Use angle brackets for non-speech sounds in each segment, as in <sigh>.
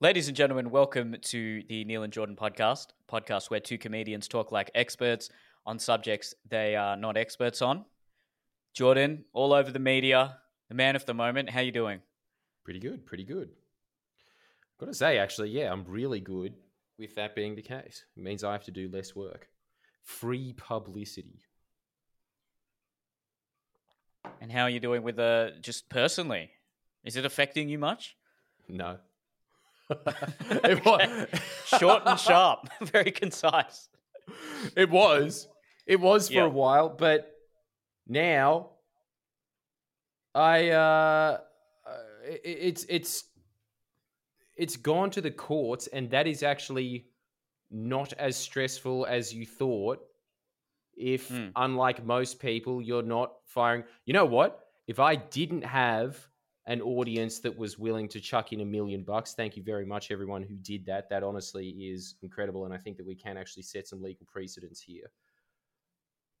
Ladies and gentlemen, welcome to the Neil and Jordan podcast, podcast where two comedians talk like experts on subjects they are not experts on. Jordan, all over the media, the man of the moment. How you doing? Pretty good, pretty good. Got to say, actually, yeah, I'm really good with that being the case. It means I have to do less work. Free publicity. And how are you doing with uh, just personally? Is it affecting you much? No. <laughs> it was <laughs> short and sharp, <laughs> very concise. It was. It was for Yeah. a while, but now I uh uh, it, it's it's it's gone to the courts and that is actually not as stressful as you thought if Hmm. unlike most people you're not firing you know what if i didn't have an audience that was willing to chuck in a million bucks. Thank you very much everyone who did that. That honestly is incredible and i think that we can actually set some legal precedents here.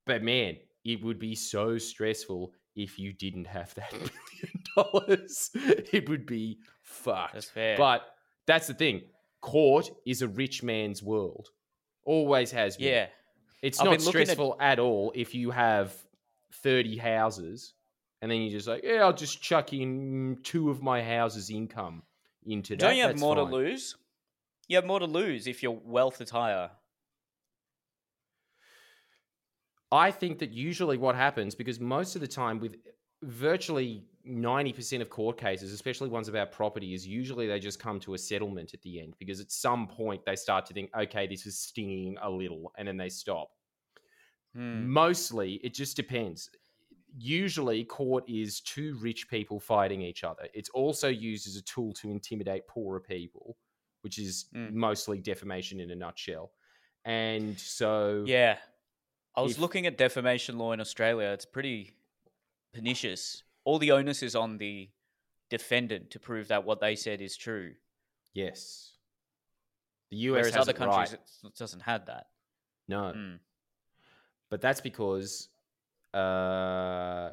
But man it would be so stressful if you didn't have that <laughs> million dollars. It would be fucked. That's fair. but that's the thing. Court is a rich man's world. Always has been. Yeah, it's I've not looking at- stressful at all if you have 30 houses and then you're just like, yeah, I'll just chuck in two of my houses' income into that. don't you have That's more to lose? You have more to lose if your wealth is higher. I think that usually what happens, because most of the time with virtually 90% of court cases, especially ones about property, is usually they just come to a settlement at the end because at some point they start to think, okay, this is stinging a little, and then they stop. Hmm. Mostly, it just depends. Usually, court is two rich people fighting each other. It's also used as a tool to intimidate poorer people, which is Mm. mostly defamation in a nutshell. And so, Yeah. I was If- looking at defamation law in Australia. It's pretty pernicious. All the onus is on the defendant to prove that what they said is true. yes, the US Whereas other countries, right. it doesn't have that. No, Mm. but that's because uh,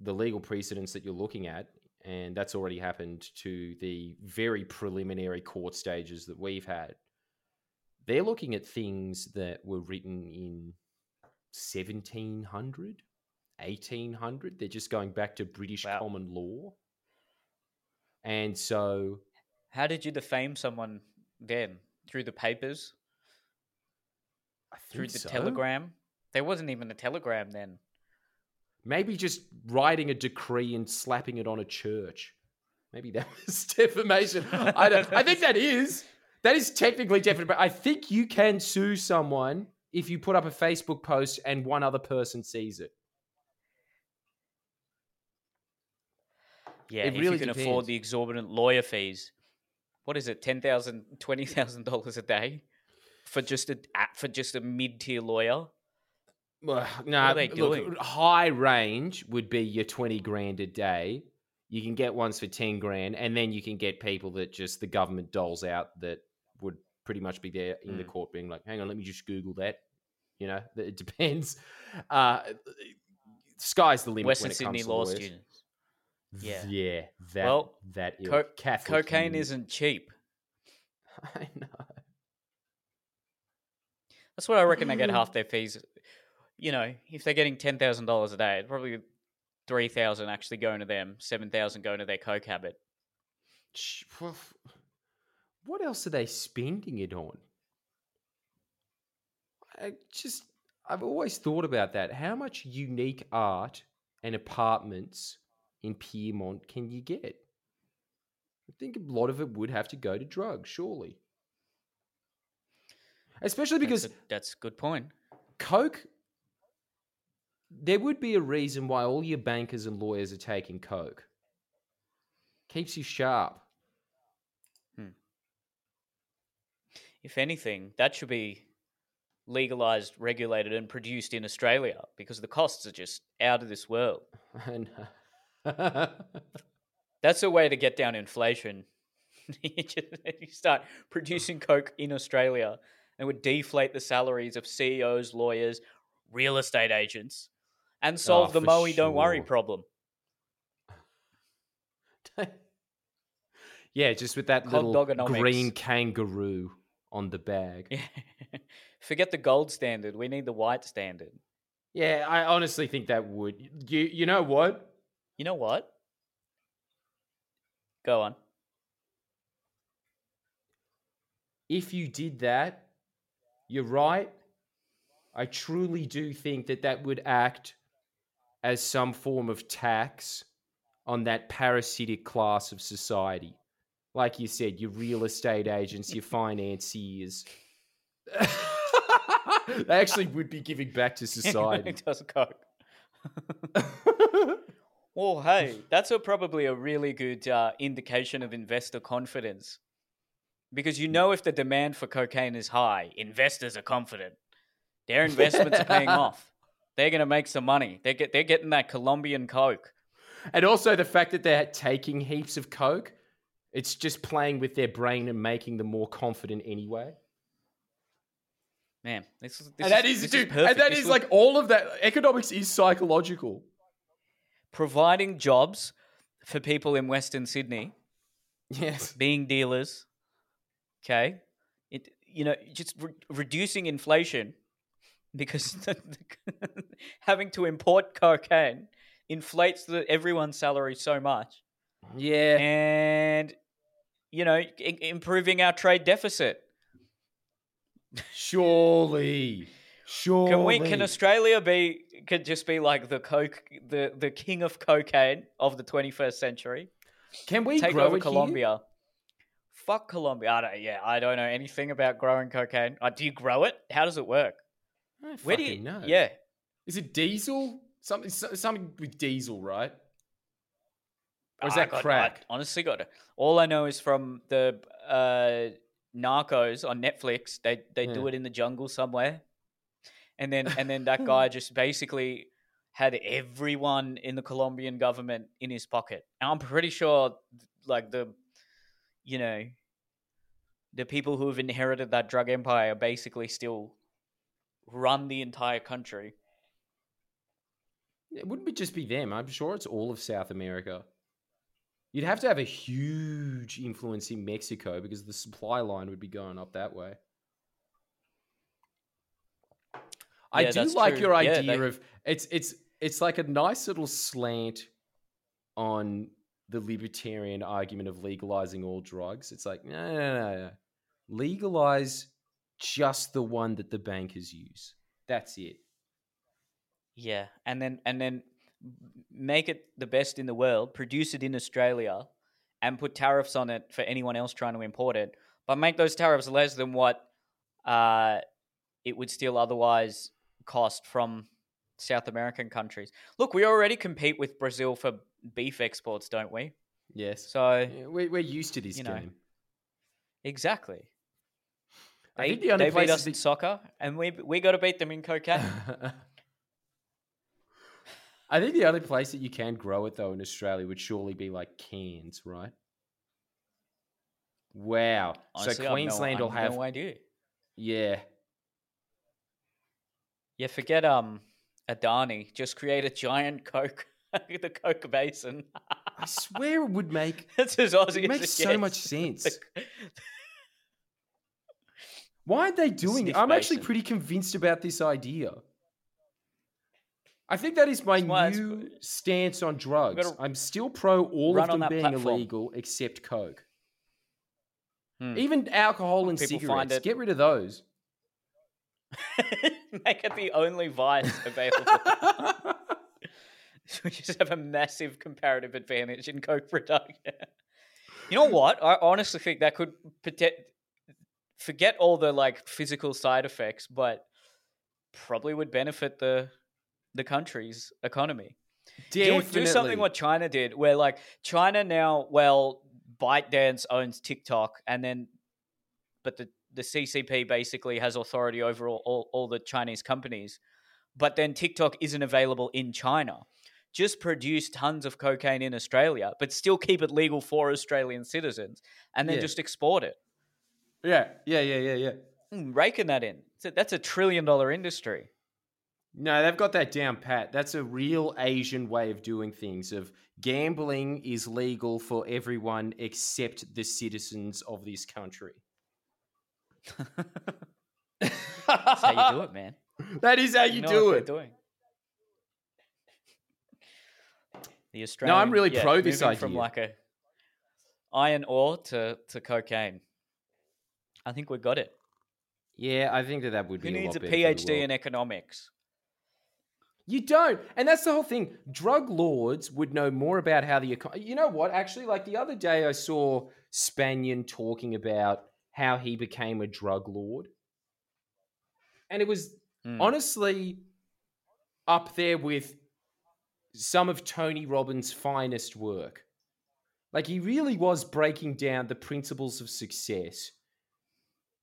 the legal precedents that you're looking at, and that's already happened to the very preliminary court stages that we've had. They're looking at things that were written in 1700, 1800. They're just going back to British Wow. common law. And so How did you defame someone then? Through the papers? I Through the so. telegram? There wasn't even a telegram then. Maybe just writing a decree and slapping it on a church. Maybe that <laughs> was defamation. I, don't, I think that is. That is technically defamation. But I think you can sue someone if you put up a Facebook post and one other person sees it. Yeah, It if really you can afford the exorbitant lawyer fees. What is it, $10,000, $20,000 a day for just a for just a mid-tier lawyer? Well, no, look, high range would be your 20 grand a day. You can get ones for 10 grand, and then you can get people that just the government doles out that would pretty much be there in the Mm. court being like, hang on, let me just Google that. You know, it <laughs> depends. Uh, sky's the limit Western when it Sydney comes law students. Yeah. Yeah, that, Well, that co- Cocaine unit. isn't cheap. <laughs> I know. That's what I reckon they get <laughs> half their fees. You know, if they're getting ten thousand dollars a day, probably three thousand actually going to them, seven thousand going to their coke habit. Sh- well, f- What else are they spending it on? I just, I've always thought about that. How much unique art and apartments in Piedmont can you get? I think a lot of it would have to go to drugs, surely. Especially because that's a, that's a good point. Coke, there would be a reason why all your bankers and lawyers are taking Coke. Keeps you sharp. Hmm. If anything, that should be legalized, regulated, and produced in Australia because the costs are just out of this world. <laughs> <laughs> That's a way to get down inflation. <laughs> you, just, you start producing coke in Australia and would deflate the salaries of CEOs, lawyers, real estate agents, and ah, solve the for Moe don't worry problem. <laughs> Yeah, just with that Hot little green kangaroo on the bag. <laughs> Forget the gold standard. We need the white standard. Yeah, I honestly think that would. You you know what? You know what? Go on. If you did that, you're right. I truly do think that that would act as some form of tax on that parasitic class of society. Like you said, your real estate agents, your <laughs> financiers. <laughs> they actually would be giving back to <laughs> society. Does coke. Well, hey, that's a, probably a really good uh, indication of investor confidence. Because you know if the demand for cocaine is high, investors are confident. Their investments are paying off. They're going to make some money. They get, they're getting that Colombian coke. And also the fact that they're taking heaps of coke, it's just playing with their brain and making them more confident anyway. Man, this is this and that is, this dude, perfect. and that This is like all of that. Economics is psychological. providing jobs for people in Western Sydney, Yes. being dealers. Okay, it you know just re- reducing inflation because <laughs> having to import cocaine inflates the, everyone's salary so much, Yeah. and you know i- improving our trade deficit. Surely. Surely. Can we? Can Australia be? Could just be like the coke, the the king of cocaine of the twenty first century. Can we Take grow over here? Colombia. Fuck Colombia. I don't. Yeah, I don't know anything about growing cocaine. Uh, do you grow it? How does it work? I don't Where do you? know. Yeah. Is it diesel? Something, something with diesel, right? Or is I that got- I crack? honestly, got it. All I know is from the uh, Narcos on Netflix. They they do it in the jungle somewhere, and then and then that <laughs> guy just basically had everyone in the Colombian government in his pocket. And I'm pretty sure, like the, you know, the people who have inherited that drug empire basically still run the entire country. It wouldn't be just be them. I'm sure it's all of South America. You'd have to have a huge influence in Mexico because the supply line would be going up that way. I Yeah, do like true. your Yeah, idea they- of it's it's it's like a nice little slant on the libertarian argument of legalizing all drugs. It's like no no no, no. legalize just the one that the bankers use. That's it. Yeah, and then and then make it the best in the world, produce it in Australia, and put tariffs on it for anyone else trying to import it. But make those tariffs less than what uh, it would still otherwise cost from South American countries. Look, we already compete with Brazil for beef exports, don't we? Yes. So Yeah, we, we're used to this You know, game. exactly, they, think the only they beat us in that- soccer, and we we got to beat them in cocaine. <laughs> I think the only place that you can grow it though in Australia would surely be like Cairns, right? Wow. Honestly, so I've no- Queensland will I've no idea. yeah. Yeah, forget um Adani. Just create a giant Coke, <laughs> the Coke Basin. I swear it would make <laughs> That's as Aussie it as makes it so gets. much sense. Why aren't they doing it? I'm actually pretty convinced about this idea. I think that is my That's why new stance on drugs. gotta I'm still pro all run of on them that being platform. illegal except Coke. Hmm. Even alcohol and People find cigarettes. it- Get rid of those. <laughs> Make it the only vice available. so <laughs> we just have a massive comparative advantage in Coke production. you know what? I honestly think that could protect. Forget all the like physical side effects, but probably would benefit the the country's economy. do, do something what China did, where like China now, well, ByteDance owns TikTok, and then, but the the CCP basically has authority over all, all, all the Chinese companies, but then TikTok isn't available in China. Just produce tons of cocaine in Australia, but still keep it legal for Australian citizens, and then Yeah. just export it. Yeah, yeah, yeah, yeah, yeah. Mm, raking that in, So that's a trillion dollar industry. No, they've got that down pat. That's a real Asian way of doing things. Of gambling is legal for everyone except the citizens of this country. That's how you do it, man. <laughs> That is how you, know do what it. Doing. The Australian. No, I'm really yeah, pro this moving From like a iron ore to, to cocaine. I think we got it. Yeah, I think that that would be. Who needs a better PhD in economics? You don't, and that's the whole thing. Drug lords would know more about how the econ- You know what? Actually, like the other day, I saw Spaniard talking about how he became a drug lord, and it was Hmm. honestly up there with some of Tony Robbins' finest work. Like he really was breaking down the principles of success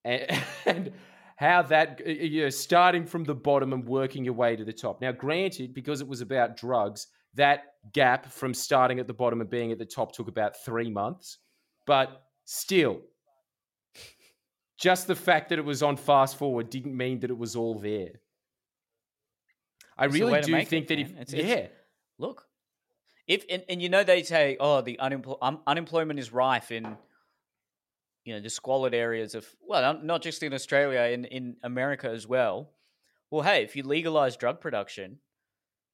and, <laughs> and how that uh, you know, starting from the bottom and working your way to the top. Now, granted, because it was about drugs, that gap from starting at the bottom and being at the top took about three months, but still. Just the fact that it was on fast forward didn't mean that it was all there. I It's really do think it, that if It's- it's- yeah, Look, if and, and you know they say, oh, the unempl- um, unemployment is rife in you know the squalid areas of well, not- just in Australia, in in America as well. Well, hey, if you legalize drug production,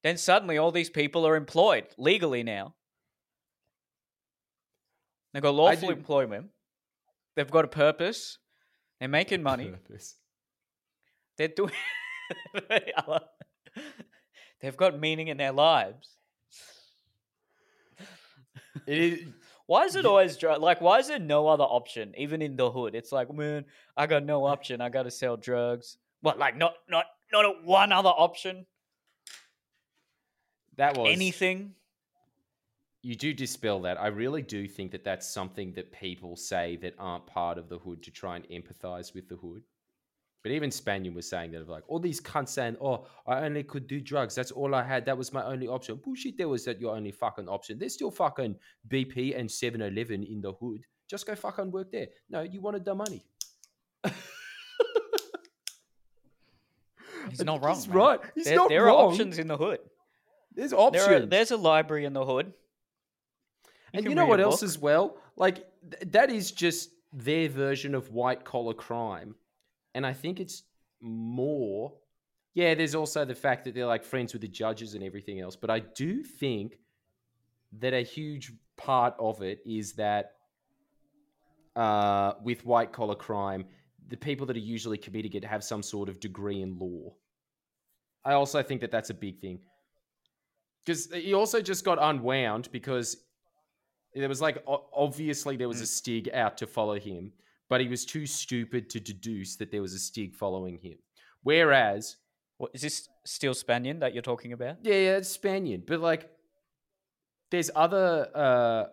then suddenly all these people are employed legally now. They've got lawful employment. They've got a purpose. They're making money. Purpose. They're doing. <laughs> They've got meaning in their lives. It is, Why is it always dr- like? Why is there no other option, even in the hood? It's like, man, I got no option. I got to sell drugs. What? Like, not, not, not a one other option. that was Anything? you do dispel that. I really do think that that's something that people say that aren't part of the hood to try and empathize with the hood. But even Spaniard was saying that of like all these cunts saying, "Oh, I only could do drugs. That's all I had. That was my only option." Bullshit. There was that your only fucking option. There's still fucking BP and 7-Eleven in the hood. Just go fucking work there. No, you wanted the money. He's not wrong. He's man. right. He's there not there wrong. are options in the hood. There's options. There are, there's a library in the hood. You and you know what else as well? Like th- that is just their version of white collar crime, and I think it's more. Yeah, there's also the fact that they're like friends with the judges and everything else, but I do think that a huge part of it is that uh, with white collar crime, the people that are usually committing it have some sort of degree in law. I also think that that's a big thing because he also just got unwound because there was like obviously there was Mm. a stig out to follow him, but he was too stupid to deduce that there was a stig following him. Whereas, What, is this still Spaniard that you're talking about? yeah, yeah, it's Spaniard, but like there's other. uh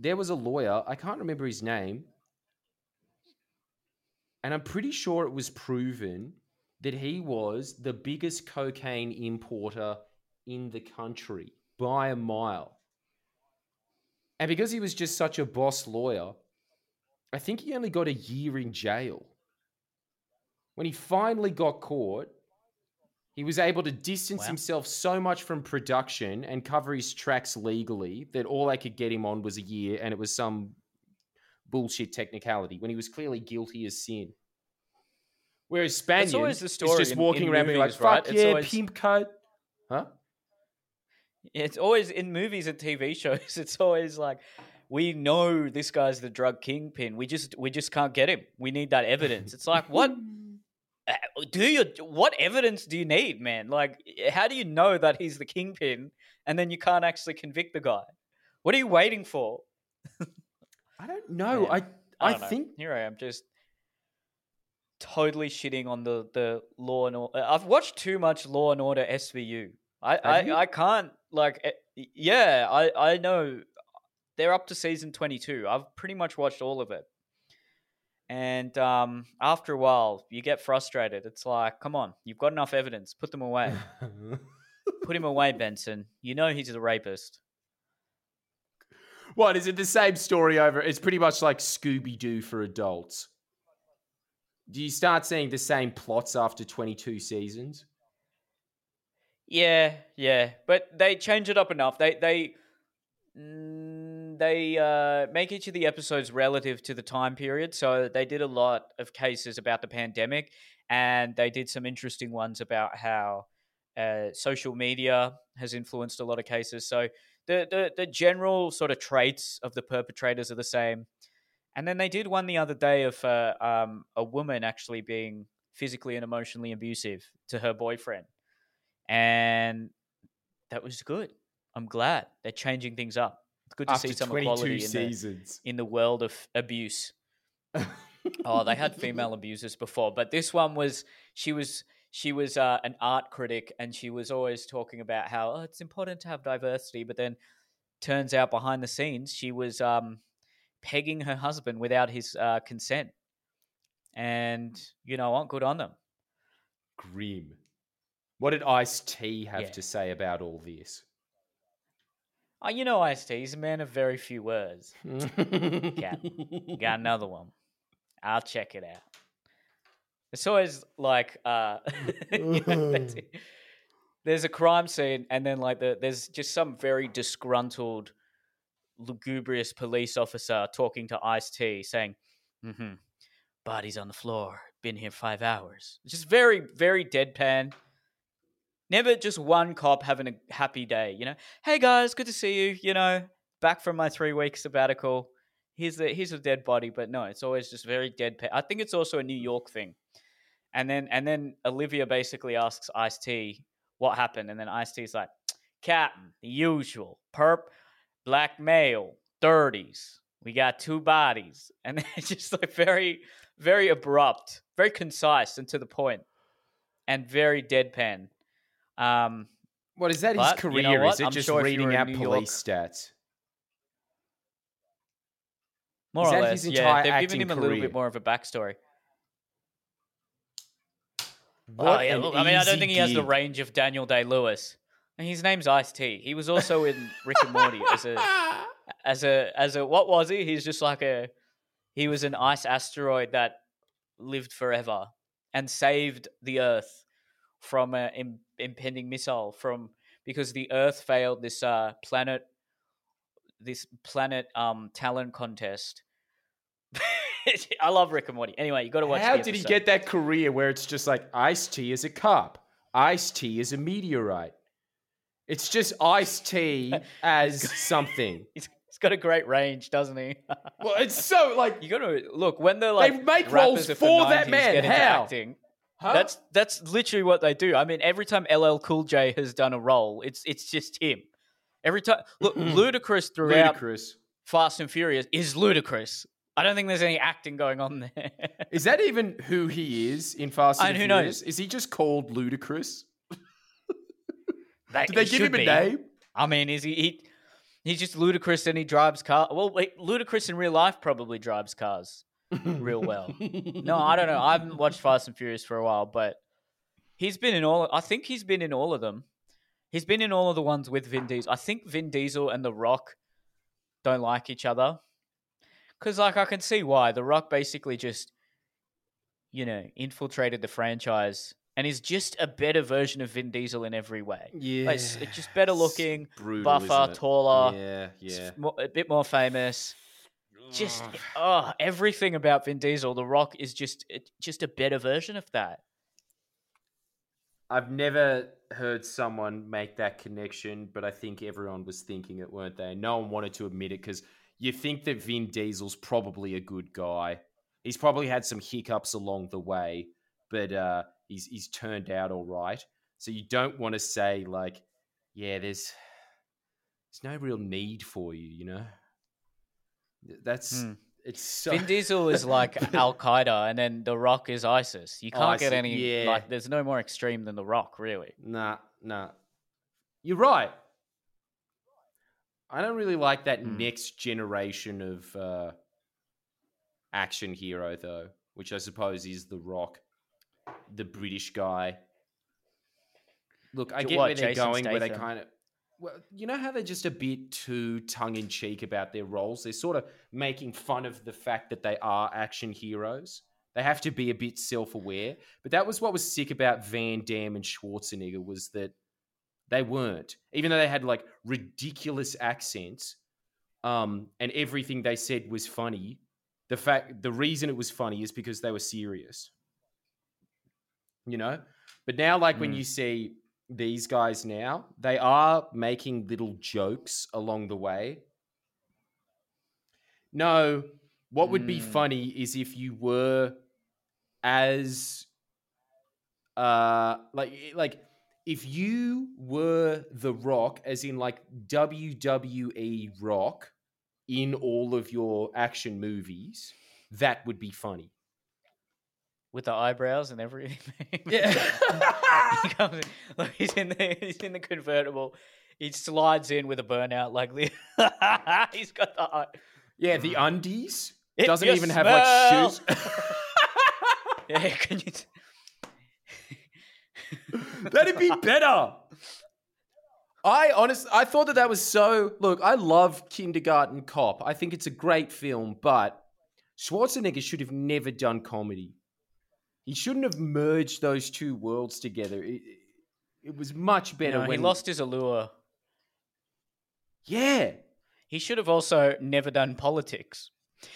There was a lawyer, I can't remember his name, and I'm pretty sure it was proven that he was the biggest cocaine importer in the country by a mile. And because he was just such a boss lawyer, I think he only got a year in jail. When he finally got caught, he was able to distance Wow. himself so much from production and cover his tracks legally that all they could get him on was a year, and it was some bullshit technicality when he was clearly guilty as sin. Whereas Spaniard is just in- walking in around being like, movies, right? "Fuck yeah, always- pimp cut," huh? It's always in movies and TV shows. <laughs> It's always like we know this guy's the drug kingpin. We just we just can't get him. We need that evidence. It's like what <laughs> uh, do you what evidence do you need, man? Like how do you know that he's the kingpin and then you can't actually convict the guy? What are you waiting for? I don't know. Man, I I, I, don't know. think here I am just totally shitting on the the law and order. I've watched too much Law and Order SVU. I I. I can't like eh, yeah I I know they're up to season twenty two. I've pretty much watched all of it. And um, after a while, you get frustrated. It's like, come on, you've got enough evidence. Put them away. <laughs> Put him away, Benson. You know he's a rapist. what is it? The same story over? It's pretty much like Scooby Doo for adults. Do you start seeing the same plots after 22 seasons? Yeah, yeah, but they change it up enough. They they mm, they uh, make each of the episodes relative to the time period. So they did a lot of cases about the pandemic, and they did some interesting ones about how uh, social media has influenced a lot of cases. So the, the the general sort of traits of the perpetrators are the same. And then they did one the other day of uh, um, a woman actually being physically and emotionally abusive to her boyfriend and that was good. I'm glad they're changing things up. It's good to After see some 22 equality in the, in the world of abuse. <laughs> oh, they had female abusers before, but this one was she was she was uh, an art critic, and she was always talking about how oh, it's important to have diversity. But then turns out behind the scenes, she was um, pegging her husband without his uh, consent, and you know aren't Good on them. Grim. What did Ice T have Yeah. to say about all this? Oh, you know, Ice T. He's a man of very few words. <laughs> Got another one. I'll check it out. It's always like uh you <laughs> know, there's a crime scene and then like the, there's just some very disgruntled lugubrious police officer talking to Ice T saying, mm-hmm, body's on the floor, been here five hours. It's just very, very deadpan. Never just one cop having a happy day, you know. Hey guys, good to see you. You know, back from my three week sabbatical here's the here's a dead body, but no, it's always just very deadpan. I think it's also a New York thing. And then and then Olivia basically asks Ice T what happened, and then Ice T's like, Captain, the usual perp, black male, thirties. We got two bodies, <laughs> and it's just like very very abrupt, very concise and to the point, and very deadpan. Um, What is that his career? you know? Is it I'm just sure reading out police stats? more Is or that less, his yeah. They've given him a little career? bit more of a backstory. What oh yeah, look, I mean, I don't think he has the range of Daniel Day Lewis. His name's Ice T. He was also in Rick and Morty as a <laughs> as a as a what was he? He's just like a he was an ice asteroid that lived forever and saved the Earth from an Im- impending missile from because the Earth failed this uh, planet this planet um talent contest. <laughs> I love Rick and Morty. Anyway, you got to watch. How did he get that career where it's just like Ice T is a cop, Ice T is a meteorite? It's just Ice T <laughs> as something. <laughs> He's, he's got a great range, doesn't he? Well, it's so like you got to look when they're like They make roles for that man. How? acting, huh? That's that's literally what they do. I mean, every time LL Cool J has done a role, it's it's just him. Every time, look, Ludacris throughout ludicrous. Fast and Furious is ludicrous. I don't think there's any acting going on there. <laughs> Is that even who he is in Fast and, And who knows? Furious? Is he just called Ludacris? <laughs> Did they give him a be. name? I mean, is he, he? He's just ludicrous and he drives car. Well, wait, Ludacris in real life probably drives cars real well. No, I don't know. I haven't <laughs> watched Fast and Furious for a while, but he's been in all. I think he's been in all of them. He's been in all of the ones with Vin Diesel. I think Vin Diesel and The Rock don't like each other because, like, I can see why. The Rock basically just, you know, infiltrated the franchise and is just a better version of Vin Diesel in every way. Yeah, Like, it's, it's just better looking, brutal, buffer, taller, Yeah, yeah. a bit more famous just oh everything about Vin Diesel. The Rock is just just a better version of that. I've never heard someone make that connection, but I think everyone was thinking it, weren't they? No one wanted to admit it because you think that Vin Diesel's probably a good guy. He's probably had some hiccups along the way, but uh, he's he's turned out all right. So you don't want to say like, yeah, there's there's no real need for you, you know. That's Hmm. it's so Vin Diesel is like <laughs> Al Qaeda, and then The Rock is ISIS. You can't get any yeah. like. There's no more extreme than The Rock, really. Nah, nah. You're right. I don't really like that Hmm. next generation of uh, action hero, though, which I suppose is The Rock, the British guy. Look, I get what, where they're Jason going, where they kind of. Well, you know how they're just a bit too tongue in cheek about their roles? They're sort of making fun of the fact that they are action heroes. They have to be a bit self-aware. But that was what was sick about Van Damme and Schwarzenegger was that they weren't, even though they had like ridiculous accents, um, and everything they said was funny. The fact, the reason it was funny is because they were serious. You know, but now, like when Mm. you see these guys now, they are making little jokes along the way. No, what would be Mm. funny is if you were as uh like like if you were the rock as in like WWE rock in all of your action movies, that would be funny. With the eyebrows and everything. <laughs> Yeah. <laughs> he comes in, <laughs> like he's in the he's in the convertible. He slides in with a burnout like the he's got the eye. Yeah, the mm. undies If doesn't even have like shoes. Yeah, can you? T- That'd be better. I honestly, I thought that that was so. Look, I love Kindergarten Cop. I think it's a great film, but Schwarzenegger should have never done comedy. He shouldn't have merged those two worlds together. It, it was much better know, he lost his allure. Yeah. He should have also never done politics.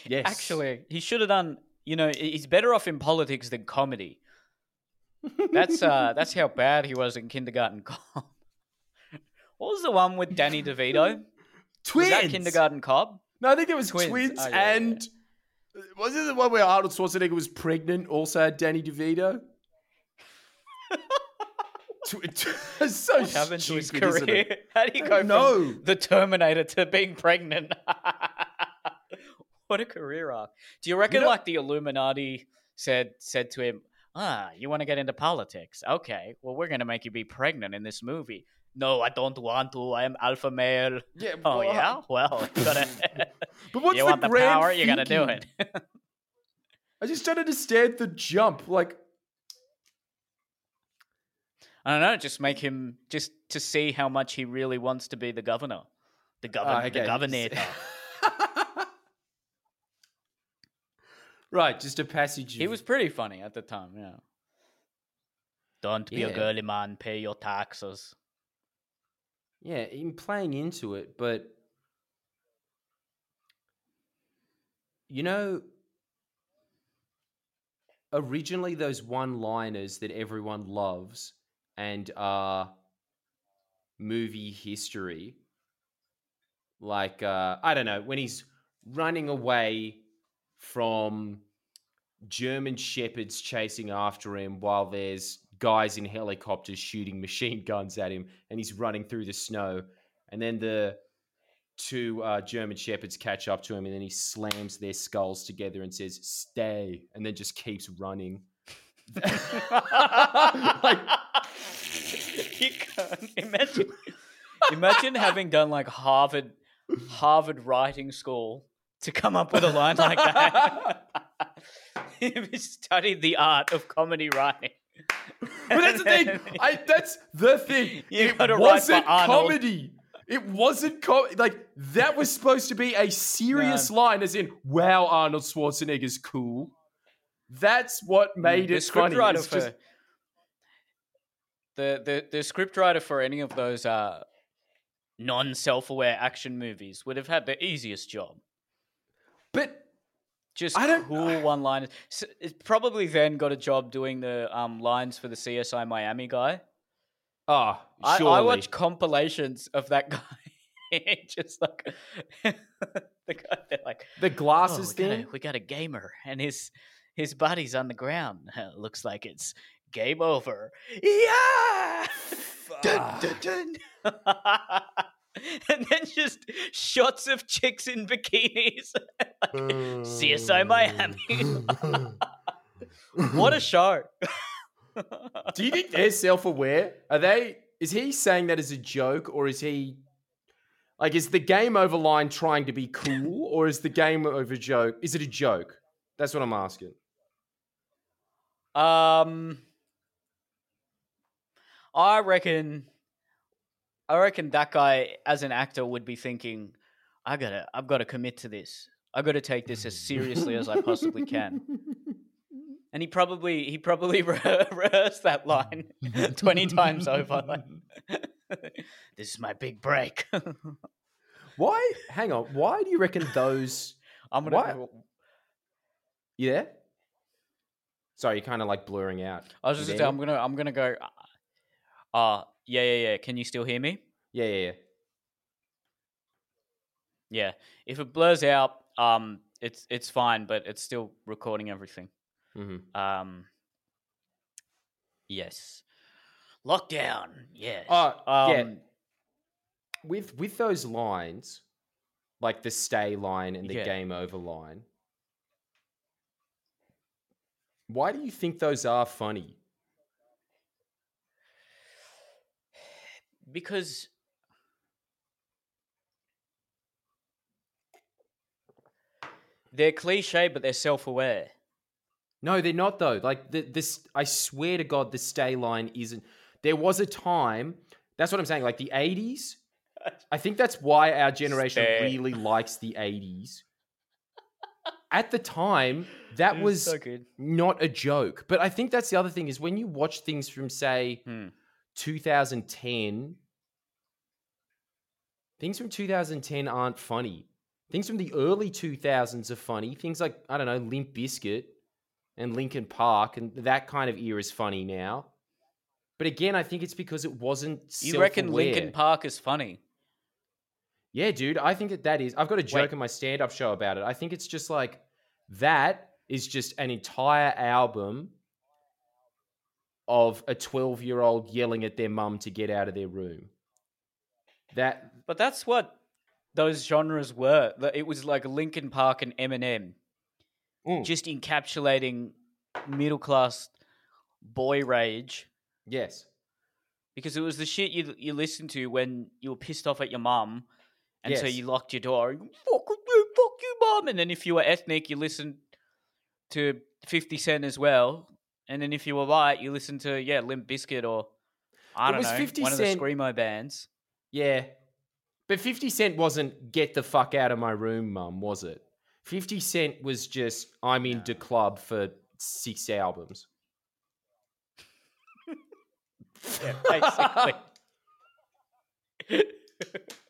Yes. Actually, he should have done. You know, he's better off in politics than comedy. <laughs> That's uh, that's how bad he was in Kindergarten <laughs> Cop. What was the one with Danny DeVito? twins. Was that Kindergarten Cop? No, I think it was Twins. twins, Oh, yeah, yeah, and was it the one where Arnold Schwarzenegger was pregnant? Also had Danny DeVito. <laughs> So What happened to his career? How do you go from the Terminator to being pregnant? <laughs> what a career arc! Do you reckon know- like the Illuminati said said to him, "Ah, you want to get into politics? Okay, well we're gonna make you be pregnant in this movie." No, I don't want to. I am alpha male. Yeah. Oh well, yeah, well, gotta. <laughs> But what's you the want the power? You gotta do it. <laughs> I just don't understand the jump. Like, I don't know. Just make him just to see how much he really wants to be the governor, the governor, ah, okay, the governor. <laughs> right, just a passage. He was pretty funny at the time, yeah. Don't be a girly man, pay your taxes. Yeah, in playing into it, but you know, originally those one-liners that everyone loves and are movie history, like uh, I don't know when he's running away from German shepherds chasing after him while there's guys in helicopters shooting machine <laughs> guns at him and he's running through the snow and then the two uh, German shepherds catch up to him and then he slams their skulls together and says stay and then just keeps running <laughs> like you can't imagine. Imagine having done like Harvard, Harvard writing school to come up with a line like that. <laughs> He studied the art of comedy writing. But that's the thing. I, that's the thing. <laughs> You it gotta write for wasn't comedy. It wasn't com- like that was supposed to be a serious line as in wow Arnold Schwarzenegger's cool. That's what made the it funny. It's for just- the the the scriptwriter for any of those uh non self aware action movies would have had the easiest job. but Just I don't- cool <sighs> one liners. So it's probably then got a job doing the um lines for the CSI Miami guy. oh I, surely. I watch compilations of that <laughs> guy. <laughs> just like <laughs> the guy, they're like, the oh, glasses we, got a, we got a gamer and his his buddy's on the ground. Looks like it's game over. Yeah. Dun, dun, dun. <laughs> and then just shots of chicks in bikinis. <laughs> like CSI Miami. <laughs> what a show. Do you think they're self-aware? Are they? Is he saying that as a joke, or is he like is the game over line trying to be cool, or is the game over joke? Is it a joke? That's what I'm asking. Um, I reckon, I reckon that guy as an actor would be thinking, I gotta, I've got to commit to this. I've got to take this as seriously as I possibly can. <laughs> and he probably he probably re- <laughs> rehearsed that line <laughs> twenty times over. Like, this is my big break. Why? Hang on. Why do you reckon those? I'm gonna. What? You there? Sorry, you're kind of like blurring out. I was just gonna say, I'm gonna I'm gonna go. Uh yeah yeah yeah. Can you still hear me? Yeah, yeah, yeah. Yeah. If it blurs out, um, it's it's fine, but it's still recording everything. hmm Um. Yes. Lockdown. Yes. Oh, yeah. Um, With with those lines, like the stay line and the Yeah. game over line. Why do you think those are funny? Because they're cliche, but they're self-aware. No, they're not though. Like the, this, I swear to God, the stay line isn't. There was a time. That's what I'm saying. Like the '80s. <laughs> I think that's why our generation Stay. really likes the '80s. At the time, that It was so not a joke. But I think that's the other thing is when you watch things from say Hmm. 2010, things from 2010 aren't funny. Things from the early 2000s are funny. Things like I don't know, Limp Bizkit and Linkin Park and that kind of era is funny now. But again, I think it's because it wasn't. You reckon Linkin. Park is funny? Yeah, dude, I think that that is. I've got a joke Wait. in my stand-up show about it. I think it's just like that is just an entire album of a 12-year-old yelling at their mum to get out of their room. That But that's what those genres were. It was like Linkin Park and Eminem, Mm. just encapsulating middle class boy rage yes. because it was the shit you you listened to when you were pissed off at your mum, and so you locked your door. Fuck you, fuck you, mum. And then if you were ethnic, you listened to Fifty Cent as well. And then if you were white, you listened to yeah Limp Bizkit or I But don't was know 50 one of Cent- the screamo bands. Yeah. But 50 Cent wasn't get the fuck out of my room, mum, was it? 50 Cent was just I'm in the club for six albums. <laughs> Yeah, <laughs> basically. <laughs>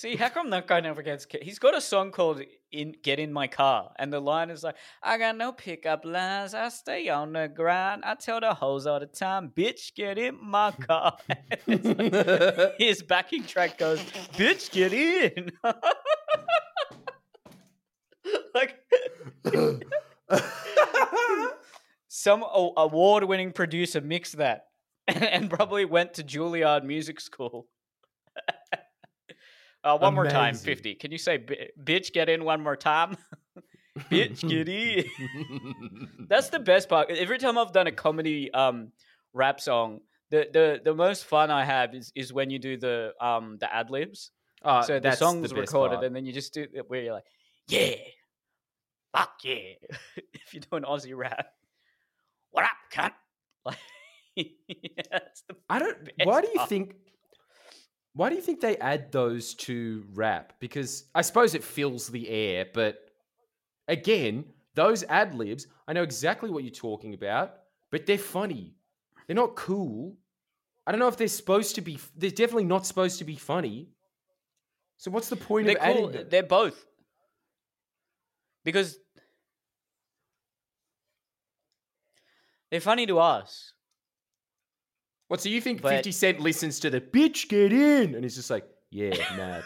See, how come that guy never gets? Ki- He's got a song called "In Get in My Car," and the line is like, "I got no pickup lines. I stay on the grind. I tell the hoes all the time, bitch, get in my <laughs> car." <laughs> Like- his backing track goes, "Bitch, get in." <laughs> like some award-winning producer mixed that and, and probably went to Juilliard Music School. Uh, one more time, fifty. Can you say, "Bitch, get in" one more time? <laughs> Bitch, get in. <laughs> That's the best part. Every time I've done a comedy um, rap song, the, the the most fun I have is, is when you do the um the ad libs. Uh, so the song's best recorded, part. and then you just do it where you're like, "Yeah, fuck yeah." <laughs> if you do an Aussie rap, what up, cunt? Like, yeah, that's the I don't. Why do you part. think? Why do you think they add those to rap? Because I suppose it fills the air, but again, those ad libs, I know exactly what you're talking about, but they're funny. They're not cool. I don't know if they're supposed to be. They're definitely not supposed to be funny. So what's the point they're of adding them? They're both because they're funny to us. What? So you think But- Fifty Cent listens to the bitch get in, and he's just like, yeah, mad.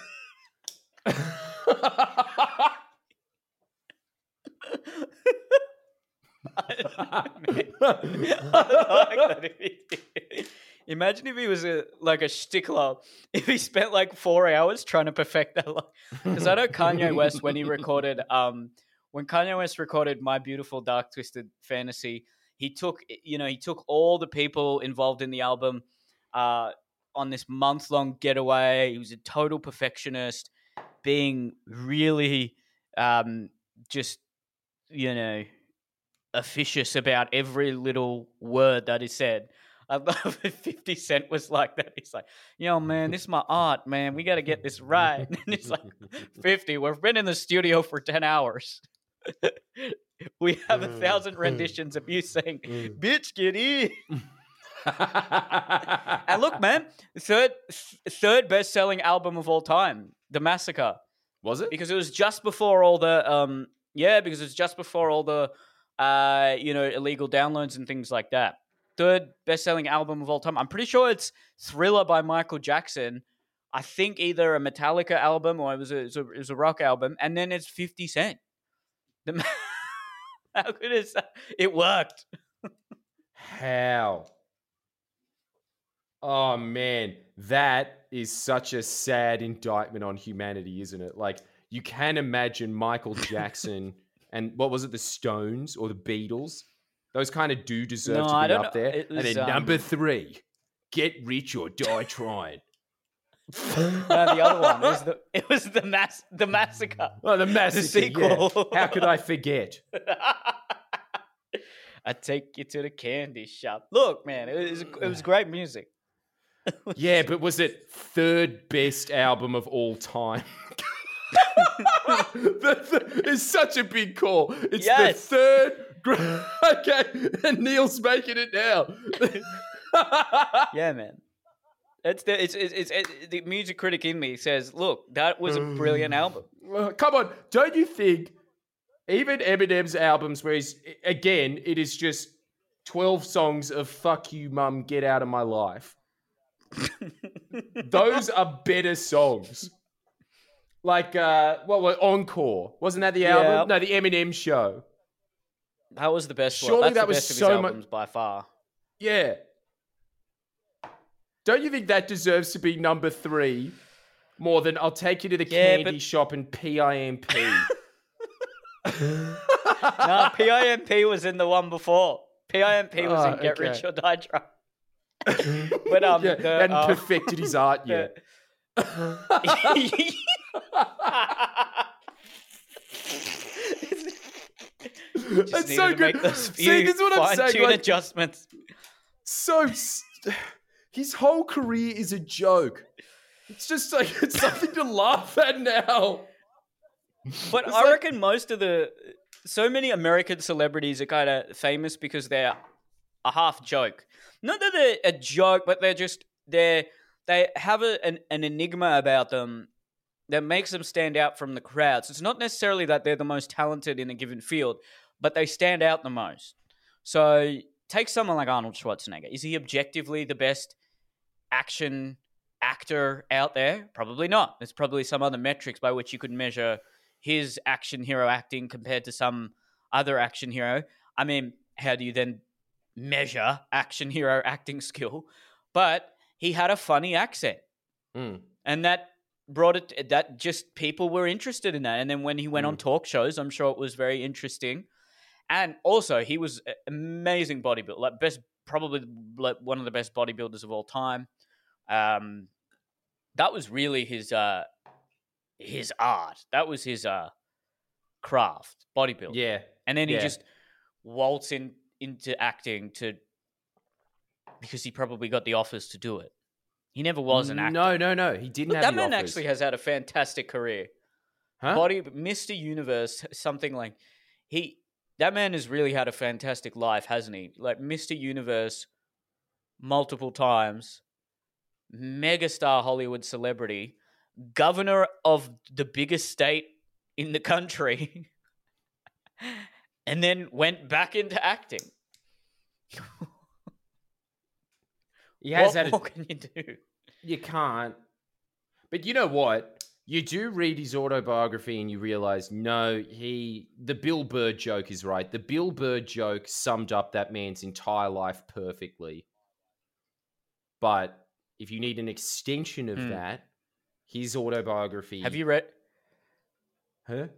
I don't like if. Imagine if he was a like a stickler. If he spent like four hours trying to perfect that, because I know Kanye West when he recorded, um, when Kanye West recorded "My Beautiful Dark Twisted Fantasy," he took, you know, he took all the people involved in the album, uh, on this month long getaway. He was a total perfectionist, being really, um, just, you know, officious about every little word that he said. I <laughs> love if 50 Cent was like that. He's like, yo, man, this is my art, man. We got to get this right. <laughs> And he's like, 50, we've been in the studio for 10 hours. <laughs> we have a Mm, thousand mm, renditions of you saying, mm. "Bitch, get in." <laughs> And look, man, third third best selling album of all time, The Massacre, was it? because it was just before all the um yeah, because it was just before all the uh you know illegal downloads and things like that. Third best selling album of all time. I'm pretty sure it's Thriller by Michael Jackson. I think either a Metallica album or it was a, it was a, it was a rock album, and then it's 50 Cent. The, <laughs> <laughs> how good is that? It worked. How? Oh man, that is such a sad indictment on humanity, isn't it? Like you can imagine Michael Jackson <laughs> and what was it, the Stones or the Beatles? Those kind of do deserve No, to be up know. there. It and was, then number um, three, get rich or die trying. No, the other one <laughs> it was the it was the mass the massacre. Oh, the massive sequel. How could I forget? <laughs> I take you to the candy shop. Look, man, it was it was great music. <laughs> Yeah, but was it third best album of all time? The- the- it's such a big call. It's Yes. the third. gr- okay, and Neil's making it now. Yeah, man. It's the it's, it's it's it, the music critic in me says, look, that was a brilliant album. Well, Come on, don't you think even Eminem's albums, where he's again, it is just twelve songs of "fuck you, mum, get out of my life." <laughs> Those are better songs. Like uh, what was Encore? Wasn't that the Yeah. album? No, the Eminem show. That was the best Surely one. That's that the was best of his so mu- albums by far. Yeah. Don't you think that deserves to be number three? More than I'll take you to the Yeah, candy but- shop and PIMP. No, PIMP was in the one before. PIMP was Oh, in Get okay. Rich or Die Trying. <laughs> But um, yeah, the, hadn't um, perfected his art <laughs> yet. <laughs> Just That's so good. See, this is what I'm saying. Like, adjustments. so s- his whole career is a joke. It's just like <laughs> it's something to laugh at now. But It's I like- reckon most of the so many American celebrities are kind of famous because they're a half joke. Not that they're a joke, but they're just they're they have a, an, an enigma about them that makes them stand out from the crowds. So it's not necessarily that they're the most talented in a given field, but they stand out the most. So take someone like Arnold Schwarzenegger. Is he objectively the best action actor out there? Probably not. There's probably some other metrics by which you could measure his action hero acting compared to some other action hero. I mean, how do you then measure action hero acting skill? But he had a funny accent, Mm. and that brought it. That just people were interested in that. And then when he went on talk shows, I'm sure it was very interesting. And also, he was amazing bodybuilder, like best, probably like one of the best bodybuilders of all time. Um, that was really his uh, his art. That was his uh, craft, bodybuilding. Yeah. and then he yeah. just waltzed in into acting to because he probably got the offers to do it. He never was an actor. No, no, no. He didn't Look, have that man offers. actually has had a fantastic career. Huh? Body Mr. Universe, something like he. That man has really had a fantastic life, hasn't he? Like Mr. Universe, multiple times, megastar Hollywood celebrity, governor of the biggest state in the country, <laughs> and then went back into acting. <laughs> He has what had a can you do? You can't. But you know what? You do read his autobiography and you realize, no, he. The Bill Burr joke is right. The Bill Burr joke summed up that man's entire life perfectly. But if you need an extension of Hmm. that, his autobiography. Have you read? Huh?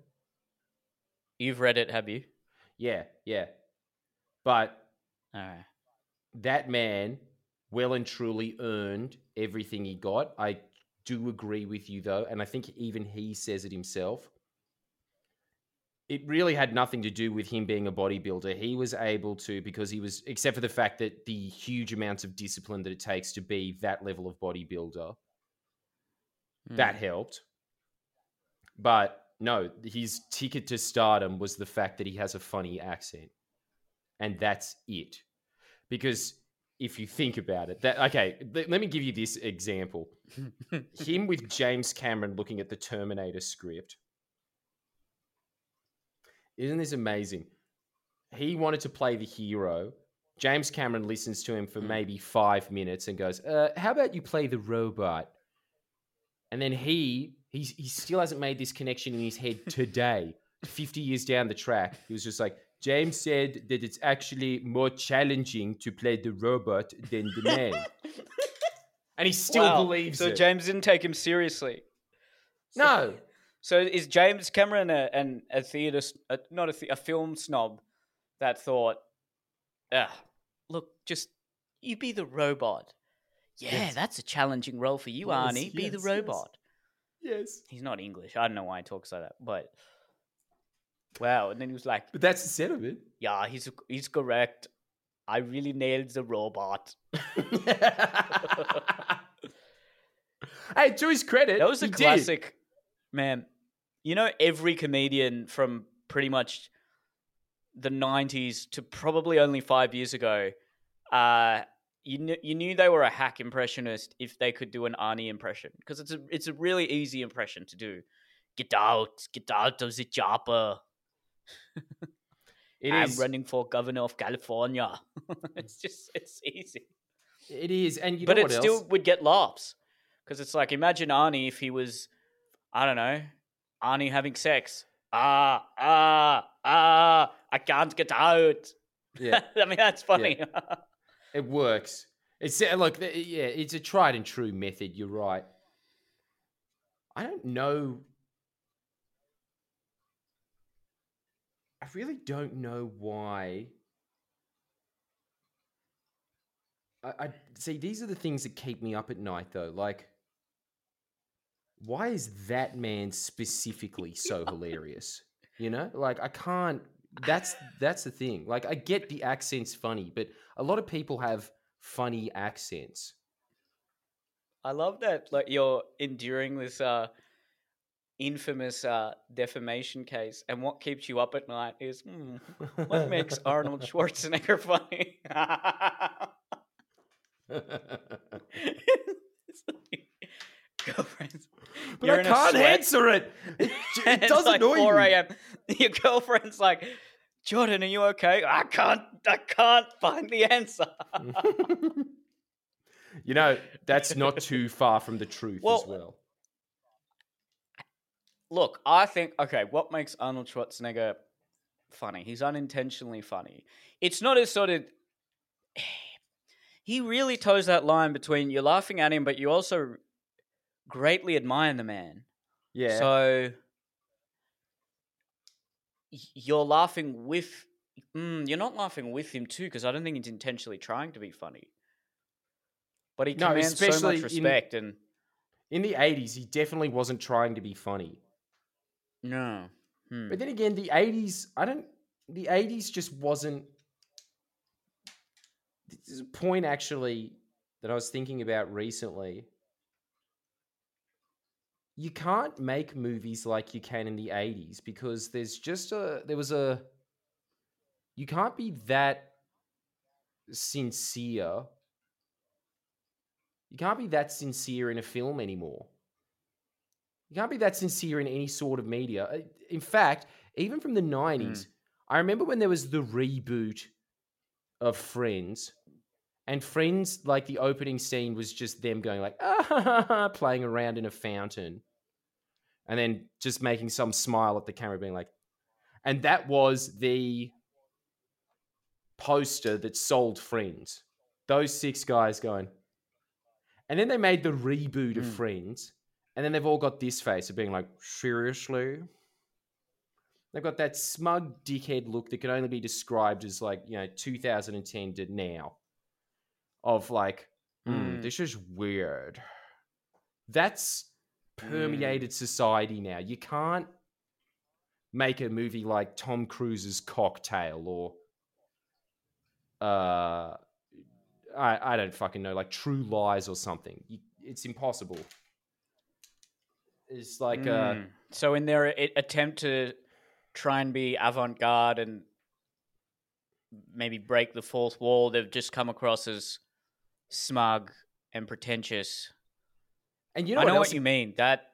You've read it, have you? Yeah, yeah. But All right. that man well and truly earned everything he got. I do agree with you though, and I think even he says it himself. It really had nothing to do with him being a bodybuilder. He was able to because he was except for the fact that the huge amounts of discipline that it takes to be that level of bodybuilder. That Hmm. helped. But no, his ticket to stardom was the fact that he has a funny accent. And that's it. Because if you think about it, that okay, let, let me give you this example. <laughs> Him with James Cameron looking at the Terminator script. Isn't this amazing? He wanted to play the hero. James Cameron listens to him for Mm. maybe five minutes and goes, uh, "How about you play the robot?" And then he he's, he still hasn't made this connection in his head today. <laughs> Fifty years down the track, he was just like, "James said that it's actually more challenging to play the robot than the man," <laughs> and he still Wow. believes So it. James didn't take him seriously. no, So is James Cameron a, an, a theater, a, not a, the- a film snob that thought, ah, look, just you be the robot. Yeah, Yes. that's a challenging role for you, Yes, Arnie. Be the yes, yes. robot. yes, He's not English. I don't know why he talks like that, but wow. And then he was like, but that's the set of it. yeah, he's he's correct. I really nailed the robot. <laughs> <laughs> hey, to his credit, That was a he did. classic, man. You know, every comedian from pretty much the '90s to probably only five years ago, uh, you kn- you knew they were a hack impressionist if they could do an Arnie impression because it's a it's a really easy impression to do. Get out, get out of the chopper. It I'm is. running for governor of California. <laughs> it's just it's easy. It is, and you but know it still else? would get laughs because it's like imagine Arnie if he was, I don't know, Arnie having sex. Ah, ah, ah! I can't get out. Yeah, <laughs> I mean that's funny. it works. It's uh, like yeah, it's a tried and true method. You're right. I don't know. I really don't know why. I, I see. These are the things that keep me up at night, though. Like, why is that man specifically so hilarious? You know, like I can't. That's that's the thing. Like, I get the accent's funny, but a lot of people have funny accents. I love that. Like you're enduring this uh, infamous uh, defamation case, and what keeps you up at night is hmm, what makes <laughs> Arnold Schwarzenegger funny. <laughs> <laughs> Girlfriends. But You're I can't answer it. <laughs> It, it does like annoy 4 you. a.m. <laughs> Your girlfriend's like, Jordan, are you okay? I can't. I can't find the answer. <laughs> you know, that's not too far from the truth Well, as well. Look, I think okay. What makes Arnold Schwarzenegger funny? He's unintentionally funny. It's not as sort of. <sighs> He really toes that line between you're laughing at him, but you also greatly admire the man. Yeah. So you're laughing with. Mm, you're not laughing with him too, because I don't think he's intentionally trying to be funny. But he No, commands so much in- respect, and In the 80s, he definitely wasn't trying to be funny. no, Hmm. But then again, the 80s, I don't. The 80s just wasn't. There's a point actually that I was thinking about recently. You can't make movies like you can in the 80s because there's just a. There was a. You can't be that sincere. You can't be that sincere in a film anymore. You can't be that sincere in any sort of media. Uh, In fact, even from the 90s, I remember when there was the reboot of Friends, and Friends, like the opening scene was just them going like, ah, <laughs> playing around in a fountain, and then just making some smile at the camera, being like, and that was the poster that sold Friends. Those six guys going. And then they made the reboot of Mm. Friends, and then they've all got this face of being like, seriously? They've got that smug dickhead look that can only be described as like, you know, 2010 to now. Of like, "Hmm, Mm. this is weird. That's permeated society now. You can't make a movie like Tom Cruise's Cocktail or uh I I don't fucking know, like True Lies or something. You, it's impossible. It's like uh, Mm. so in their attempt to try and be avant-garde and maybe break the fourth wall, they've just come across as smug and pretentious. and you know I what, know what you mean. That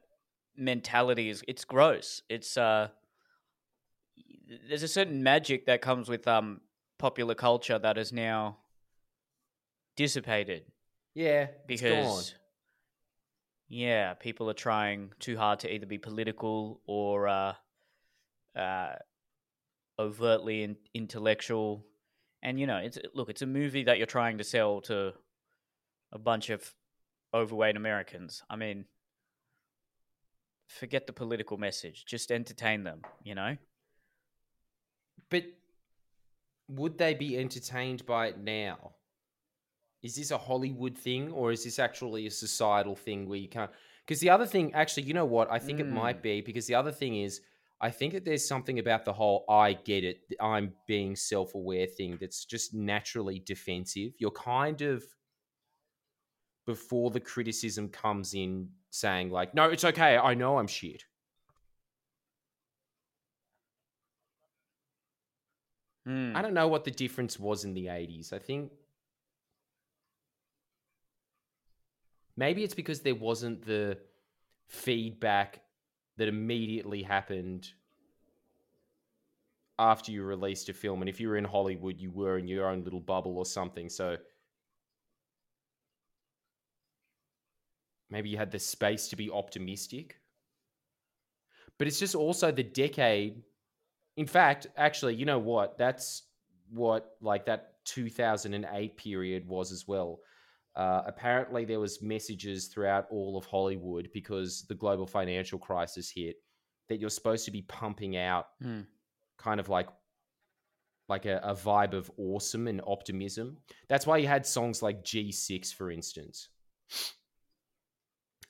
mentality is it's gross. It's uh there's a certain magic that comes with um popular culture that is now dissipated yeah, because yeah, people are trying too hard to either be political or uh, uh, overtly in- intellectual. And you know, it's look, it's a movie that you're trying to sell to a bunch of overweight Americans. I mean, forget the political message; just entertain them. You know. But would they be entertained by it now? Is this a Hollywood thing or is this actually a societal thing where you can't? Because the other thing, actually, you know what? I think it hmm. might be because the other thing is, I think that there's something about the whole I get it, I'm being self aware thing that's just naturally defensive. You're kind of, before the criticism comes in, saying, like, no, it's okay. I know I'm shit. Hmm. I don't know what the difference was in the 80s. I think maybe it's because there wasn't the feedback that immediately happened after you released a film. And if you were in Hollywood, you were in your own little bubble or something. So maybe you had the space to be optimistic. But it's just also the decade in fact, actually, you know what? That's what like that 2008 period was as well. Uh, apparently, there was messages throughout all of Hollywood because the global financial crisis hit that you're supposed to be pumping out Hmm. kind of like like a, a vibe of awesome and optimism. That's why you had songs like G6, for instance.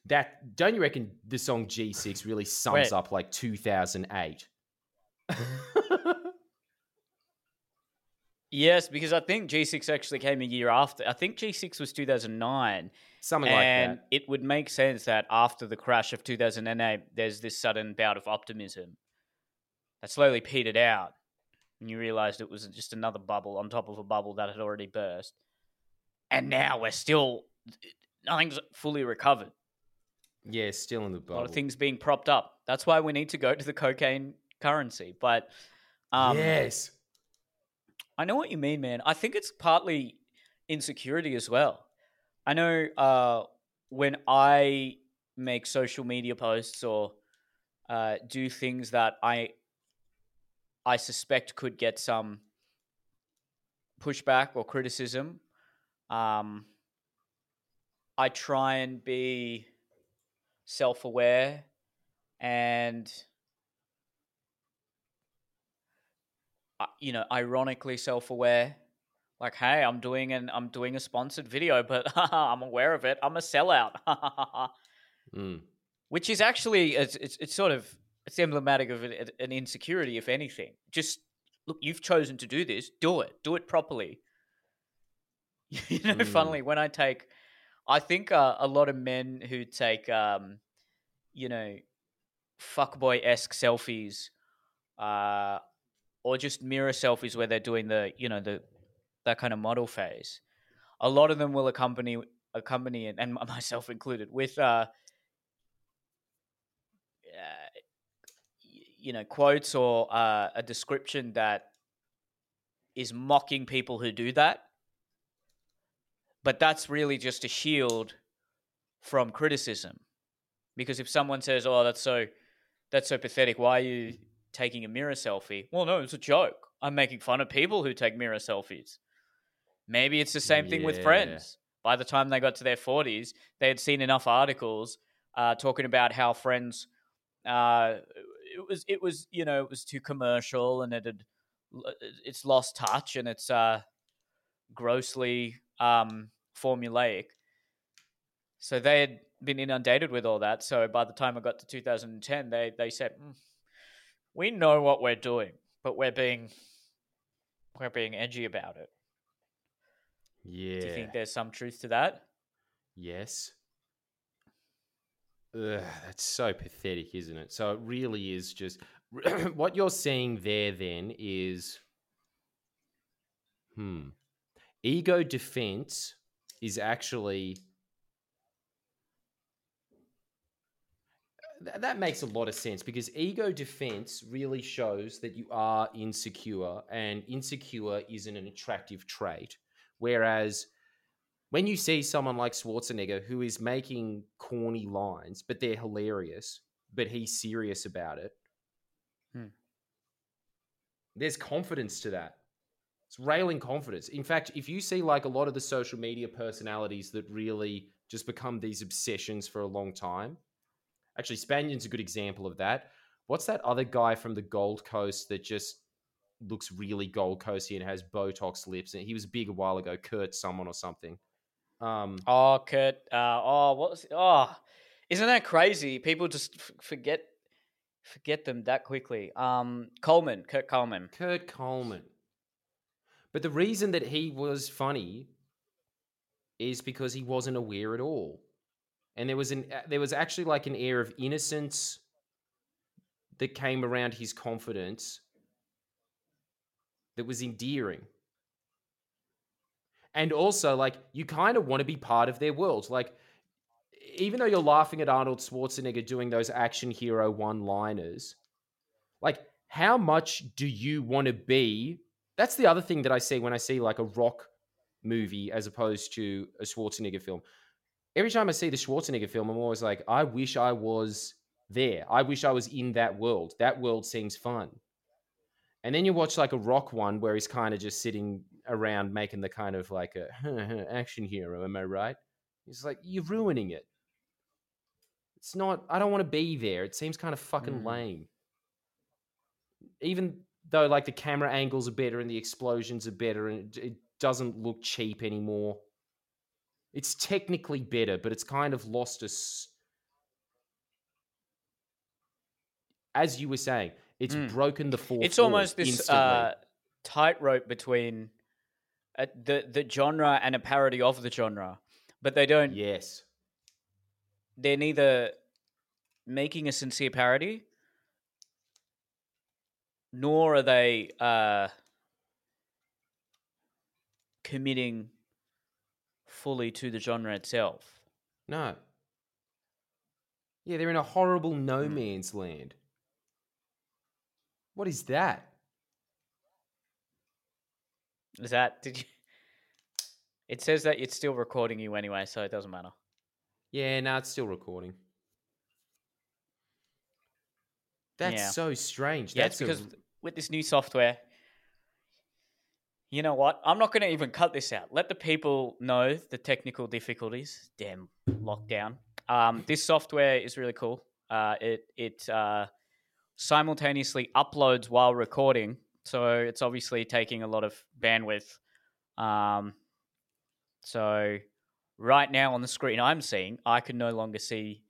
That don't you reckon the song G6 <sighs> really sums Wait. up like 2008? <laughs> Yes, because I think G6 actually came a year after. I think G6 was 2009. Something like that. and it would make sense that after the crash of 2008, there's this sudden bout of optimism that slowly petered out. And you realized it was just another bubble on top of a bubble that had already burst. And now we're still, nothing's fully recovered. Yeah, still in the boat. A lot of things being propped up. That's why we need to go to the cocaine currency. But um, yes. I know what you mean, man. I think it's partly insecurity as well. I know uh, when I make social media posts or uh, do things that I I suspect could get some pushback or criticism, um, I try and be self-aware and uh, you know, ironically self-aware. Like, hey, I'm doing an I'm doing a sponsored video, but <laughs> I'm aware of it. I'm a sellout, <laughs> Mm. which is actually it's it's, it's sort of it's emblematic of an, an insecurity, if anything. Just look, you've chosen to do this. Do it. Do it properly. <laughs> You know, Mm. funnily, when I take, I think uh, a lot of men who take, um, you know, fuckboy esque selfies, uh, or just mirror selfies where they're doing the, you know, the that kind of model phase. A lot of them will accompany accompany it, and <laughs> myself included, with uh, uh, you know, quotes or uh, a description that is mocking people who do that. But that's really just a shield from criticism. Because if someone says, "Oh, that's so that's so pathetic. Why are you taking a mirror selfie?" Well, no, it's a joke. I'm making fun of people who take mirror selfies. Maybe it's the same thing with friends. By the time they got to their 40s, they had seen enough articles uh, talking about how friends uh, it was it was you know it was too commercial and it had it's lost touch and it's uh, grossly um, formulaic. So they had been inundated with all that. So by the time I got to 2010, they they said, "Mm, "We know what we're doing, but we're being we're being edgy about it." Yeah. Do you think there's some truth to that? yes. Ugh, that's so pathetic, isn't it? So it really is just <clears throat> what you're seeing there. Then is, hmm, ego defense is actually that makes a lot of sense because ego defense really shows that you are insecure, and insecure isn't an attractive trait. Whereas when you see someone like Schwarzenegger who is making corny lines, but they're hilarious, but he's serious about it, Hmm. there's confidence to that. It's railing confidence. In fact, if you see like a lot of the social media personalities that really just become these obsessions for a long time, actually, Spaniard's a good example of that. What's that other guy from the Gold Coast that just looks really Gold Coasty and has Botox lips? And he was big a while ago, Kurt someone or something. Um, Oh, Kurt. Uh, oh, what was? Oh, isn't that crazy? People just f- forget forget them that quickly. Um, Coleman, Kurt Coleman. Kurt Coleman. But the reason that he was funny is because he wasn't aware at all. And there was an uh, there was actually like an air of innocence that came around his confidence that was endearing. And also like you kind of want to be part of their world. Like even though you're laughing at Arnold Schwarzenegger doing those action hero one-liners, like how much do you want to be that's the other thing that i see when i see like a rock movie as opposed to a schwarzenegger film. Every time i see the schwarzenegger film i'm always like i wish i was there. I wish i was in that world. That world seems fun. And then you watch like a rock one where he's kind of just sitting around making the kind of like a <laughs> action hero am i right? He's like you're ruining it. It's not i don't want to be there. It seems kind of fucking Mm. lame. Even though like the camera angles are better and the explosions are better and it, doesn't look cheap anymore it's technically better but it's kind of lost us as you were saying it's Mm. broken the fourth It's almost this uh, tightrope between uh, the the genre and a parody of the genre, but they don't. yes They're neither making a sincere parody, nor are they uh, committing fully to the genre itself. no yeah they're in a horrible no Mm. man's land what is that Is that did you? It says that it's still recording you anyway, so it doesn't matter. yeah no it's still recording that's Yeah. so strange Yeah, that's a because with this new software, you know what? I'm not going to even cut this out. Let the people know the technical difficulties. Damn lockdown. Um, this software is really cool. Uh, it it uh, simultaneously uploads while recording, so it's obviously taking a lot of bandwidth. Um, so right now on the screen I'm seeing, I can no longer see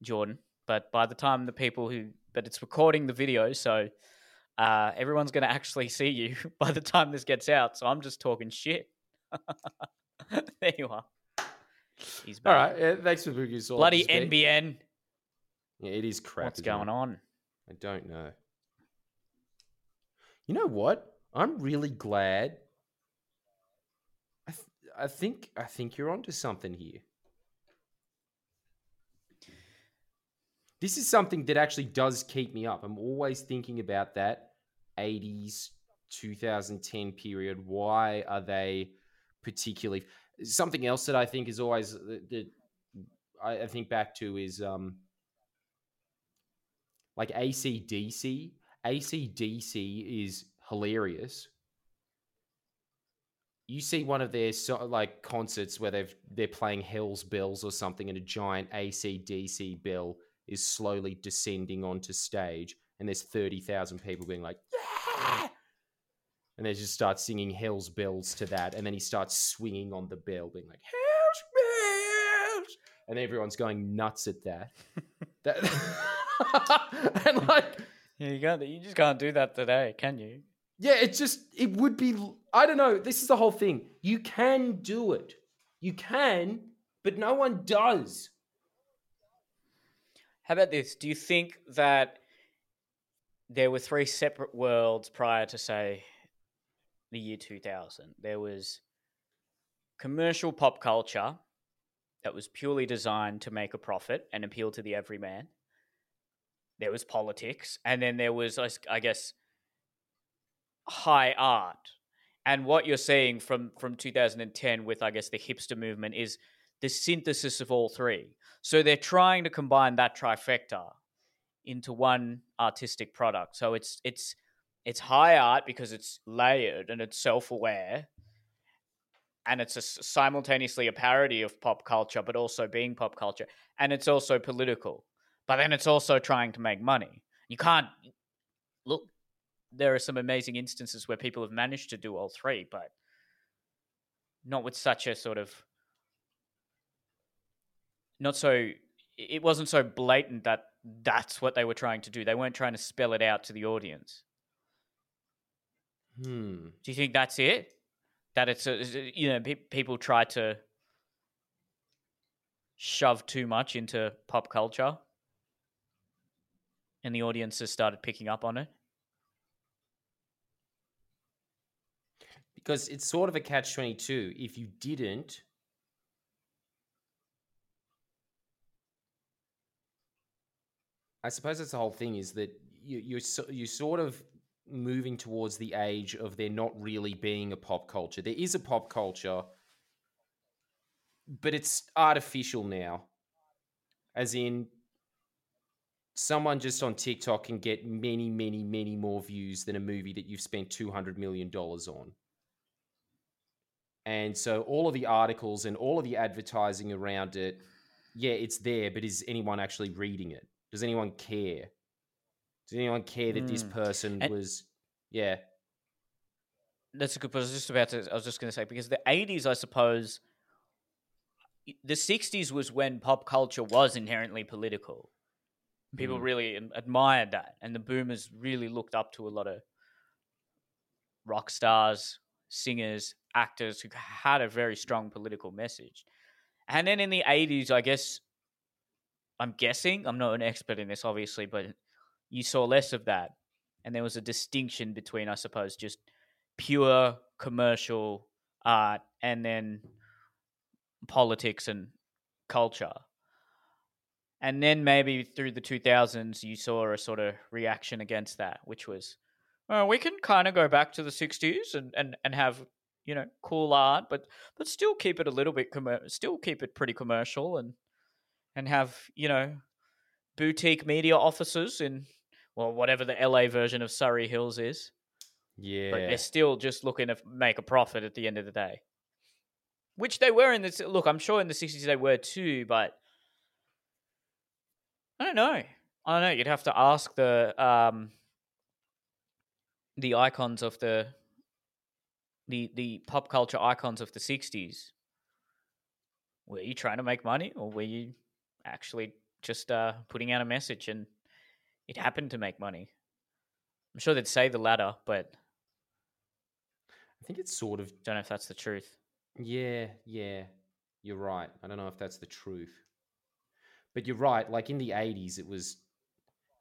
Jordan. But by the time the people who, but it's recording the video, so uh, everyone's going to actually see you <laughs> by the time this gets out. So I'm just talking shit. <laughs> there you are. He's back. right yeah, thanks for us all Bloody. NBN. Yeah, it is crap. What's going it? on? I don't know. You know what? I'm really glad. I, th- I think I think you're onto something here. This is something that actually does keep me up. I'm always thinking about that 80s 2010 period. Why are they particularly something else that I think is always that that I, think back to is um like ACDC. ACDC is hilarious. You see one of their so, like concerts where they've they're playing Hell's Bells or something, and a giant ACDC bell is slowly descending onto stage, and there's thirty thousand people being like, "Yeah!" and they just start singing Hell's Bells to that, and then he starts swinging on the bell, being like, "Hell's Bells," and everyone's going nuts at that. <laughs> that <laughs> and like Yeah, you got You just can't do that today, can you? yeah, it just it would be I don't know, this is the whole thing. You can do it. You can, but no one does. How about this? Do you think that there were three separate worlds prior to, say, the year 2000? There was commercial pop culture that was purely designed to make a profit and appeal to the everyman. There was politics, and then there was, I guess, high art. And what you're seeing from from 2010 with, I guess, the hipster movement is the synthesis of all three. So they're trying to combine that trifecta into one artistic product. So it's it's it's high art because it's layered and it's self-aware and it's a, simultaneously a parody of pop culture but also being pop culture and it's also political but then it's also trying to make money you can't look there are some amazing instances where people have managed to do all three but not with such a sort of not so it wasn't so blatant that that's what they were trying to do. They weren't trying to spell it out to the audience. Hmm. Do you think that's it? That it's a, you know pe- people try to shove too much into pop culture and the audiences started picking up on it? Because it's sort of a catch 22 if you didn't i suppose that's the whole thing is that you you you sort of moving towards the age of there not really being a pop culture. There is a pop culture, but it's artificial now. As in, someone just on TikTok can get many, many, many more views than a movie that you've spent $200 million on. And so all of the articles and all of the advertising around it, yeah, it's there, but is anyone actually reading it? Does anyone care? Does anyone care that mm. this person and, was? Yeah, that's a good. Point. I was just about to. I was just going to say because the eighties, I suppose, the sixties was when pop culture was inherently political. People mm. really admired that, and the boomers really looked up to a lot of rock stars, singers, actors who had a very strong political message. And then in the 80s, I guess, I'm guessing, I'm not an expert in this, obviously, but you saw less of that. And there was a distinction between, I suppose, just pure commercial art and then politics and culture. And then maybe through the 2000s, you saw a sort of reaction against that, which was, oh, we can kind of go back to the 60s and, and, and have, you know, cool art, but but still keep it a little bit, com- still keep it pretty commercial and and have, you know, boutique media offices in well, whatever the LA version of Surry Hills is. Yeah. But they're still just looking to make a profit at the end of the day. Which they were in the look, I'm sure in the 60s they were too, but I don't know. I don't know. You'd have to ask the um the icons of the the the pop culture icons of the 60s. Were you trying to make money or were you actually just uh, putting out a message and it happened to make money. I'm sure they'd say the latter, but I think it's sort of. Don't know if that's the truth. Yeah, yeah, you're right. I don't know if that's the truth, but you're right. Like in the '80s, it was.